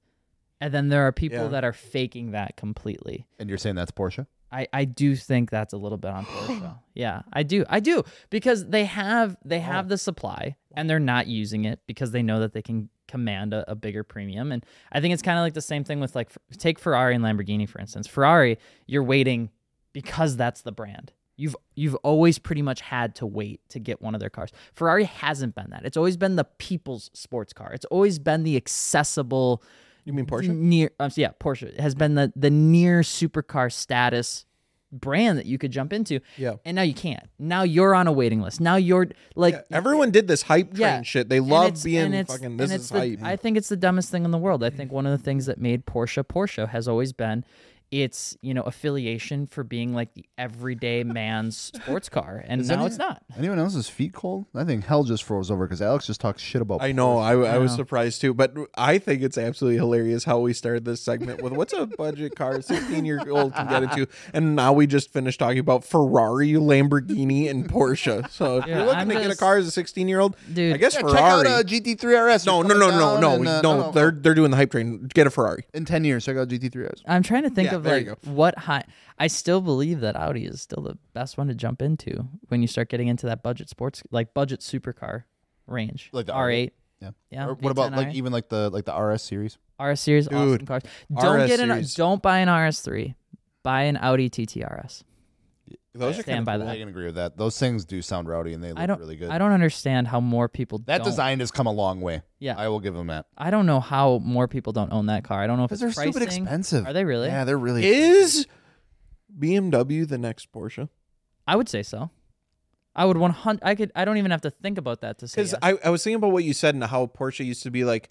and then there are people Yeah. that are faking that completely. And you're saying that's Porsche? I, I do think that's a little bit on <sighs> Porsche. yeah, I do. I do because they have they oh. have the supply and they're not using it because they know that they can command a, a bigger premium. And I think it's kind of like the same thing with like take Ferrari and Lamborghini for instance. Ferrari, you're waiting because that's the brand. You've you've always pretty much had to wait to get one of their cars. Ferrari hasn't been that. It's always been the people's sports car. It's always been the accessible You mean Porsche? near um, so yeah porsche has been the the near supercar status brand that you could jump into Yeah. and now you can't now you're on a waiting list now you're like Everyone did this hype train yeah shit. They love being fucking. This is the- hype. i think it's the dumbest thing in the world i think one of the things that made porsche porsche has always been its you know affiliation for being like the everyday man's sports car and now any- it's not Anyone else's feet cold? I think hell just froze over because Alex just talks shit about. I know. I, I was know. surprised too, but I think it's absolutely hilarious how we started this segment with what's a budget car 16 year old can get into, and now we just finished talking about Ferrari, Lamborghini, and Porsche. So if Yeah, you're looking I'm to get a just- car as a 16 year old, Dude. I guess Yeah, Ferrari. check out uh, GT3 RS. no, They're no, no, no, no, and, uh, no. They're they're doing the hype train. Get a Ferrari. in ten years. Check out GT3 RS. i'm trying to think Yeah, of there like you what high i still believe that audi is still the best one to jump into when you start getting into that budget sports like budget supercar range Like the r8 Yeah. Yeah, Or what about V10i. like even like the like the RS series? RS series, awesome Dude, cars. Don't RS get an series. don't buy an RS3. Buy an Audi TTRS. Those are Stand kind by of that. I can agree with that. Those things do sound rowdy and they look I don't really good. I don't understand how more people that don't. design has come a long way. Yeah. I will give them that. I don't know how more people don't own that car. I don't know if Because it's they're stupid expensive. Are they really? Yeah, they're really. Is BMW the next Porsche? I would say so. I would 100 I could I don't even have to think about that to say Because yes. I, I was thinking about what you said and how Porsche used to be like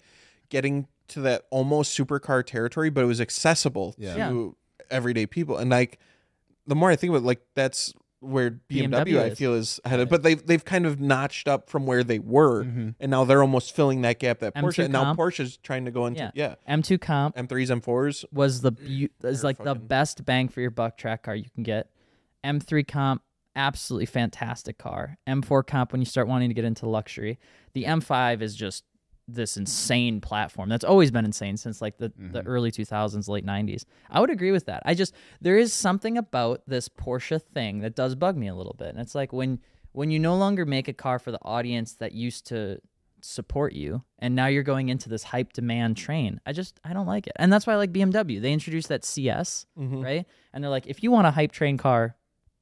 getting to that almost supercar territory, but it was accessible Yeah. to everyday people. And like the more I think about it, like that's where BMW, BMW I is. feel is headed. But they've they've kind of notched up from where they were, Mm-hmm. and now they're almost filling that gap that M2 Porsche. And now comp. Porsche's trying to go into Yeah. yeah, M2 comp M3s, M4s. was the beau- is They're like the fucking- best bang for your buck track car you can get. M3 comp, absolutely fantastic car. M4 comp when you start wanting to get into luxury. The M5 is just this insane platform that's always been insane since like the, the early 2000s late 90s i would agree with that. I just there is something about this porsche thing that does bug me a little bit. And it's like when when you no longer make a car for the audience that used to support you and now you're going into this hype demand train i just i don't like it. And that's why i like bmw they introduced that cs Mm-hmm. right? And they're like if you want a hype train car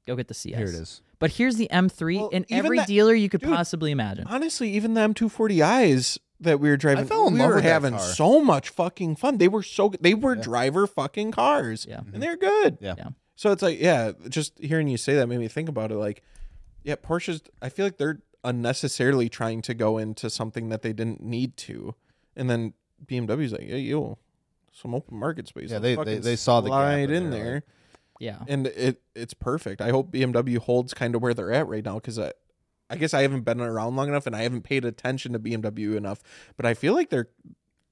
go get the cs Here it is. but here's the m3 Well, in every that- dealer you could dude, possibly imagine. Honestly, even the M240i's that we were driving, fell in we love were with that having car. so much fucking fun. They were so they were driver fucking cars, Yeah. and they're good. Yeah. Yeah. So it's like, yeah, just hearing you say that made me think about it. Like, yeah, Porsche's. I feel like they're unnecessarily trying to go into something that they didn't need to, and then BMW's like, yeah, yo, some open market space. Yeah, Let's they- fucking they- they saw the gap slide and in they're there, like- yeah and it it's perfect. I hope BMW holds kind of where they're at right now because I, I guess I haven't been around long enough and I haven't paid attention to BMW enough, but I feel like they're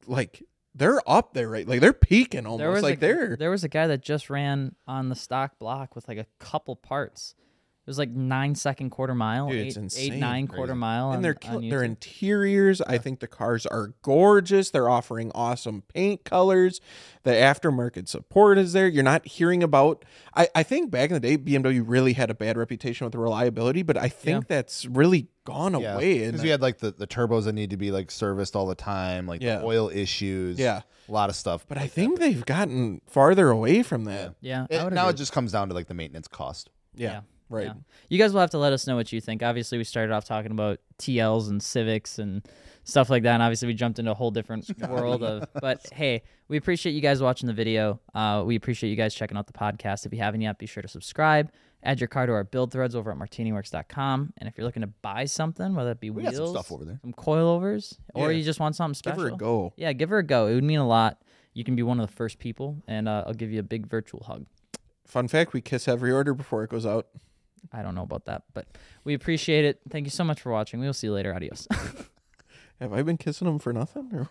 like they're up there, right? Like they're peaking almost. There was like a, they're there was a guy that just ran on the stock block with like a couple parts. It was like nine second quarter mile, Dude, it's eight, insane. eight nine quarter mile. and on, their on their YouTube. interiors. I think the cars are gorgeous. They're offering awesome paint colors. The aftermarket support is there. You're not hearing about. I I think back in the day, BMW really had a bad reputation with the reliability, but I think that's really gone away. Because we had like the, the turbos that need to be like serviced all the time, like Yeah. the oil issues, Yeah. a lot of stuff. but I think they've gotten farther away from that. yeah, It- now agree. it just comes down to like the maintenance cost. Yeah, Yeah. Right. Yeah. You guys will have to let us know what you think. Obviously, we started off talking about TLs and Civics and stuff like that. And obviously, we jumped into a whole different <laughs> world of. But <laughs> hey, we appreciate you guys watching the video. Uh, we appreciate you guys checking out the podcast. If you haven't yet, be sure to subscribe. Add your car to our build threads over at martiniworks.com. And if you're looking to buy something, whether it be We wheels, some stuff over there. some coilovers, or Yeah. you just want something Give special, her a go. yeah, give her a go. It would mean a lot. You can be one of the first people, and uh, I'll give you a big virtual hug. Fun fact: we kiss every order before it goes out. I don't know about that, but we appreciate it. Thank you so much for watching. We will see you later. Adios. <laughs> Have I been kissing them for nothing? Or?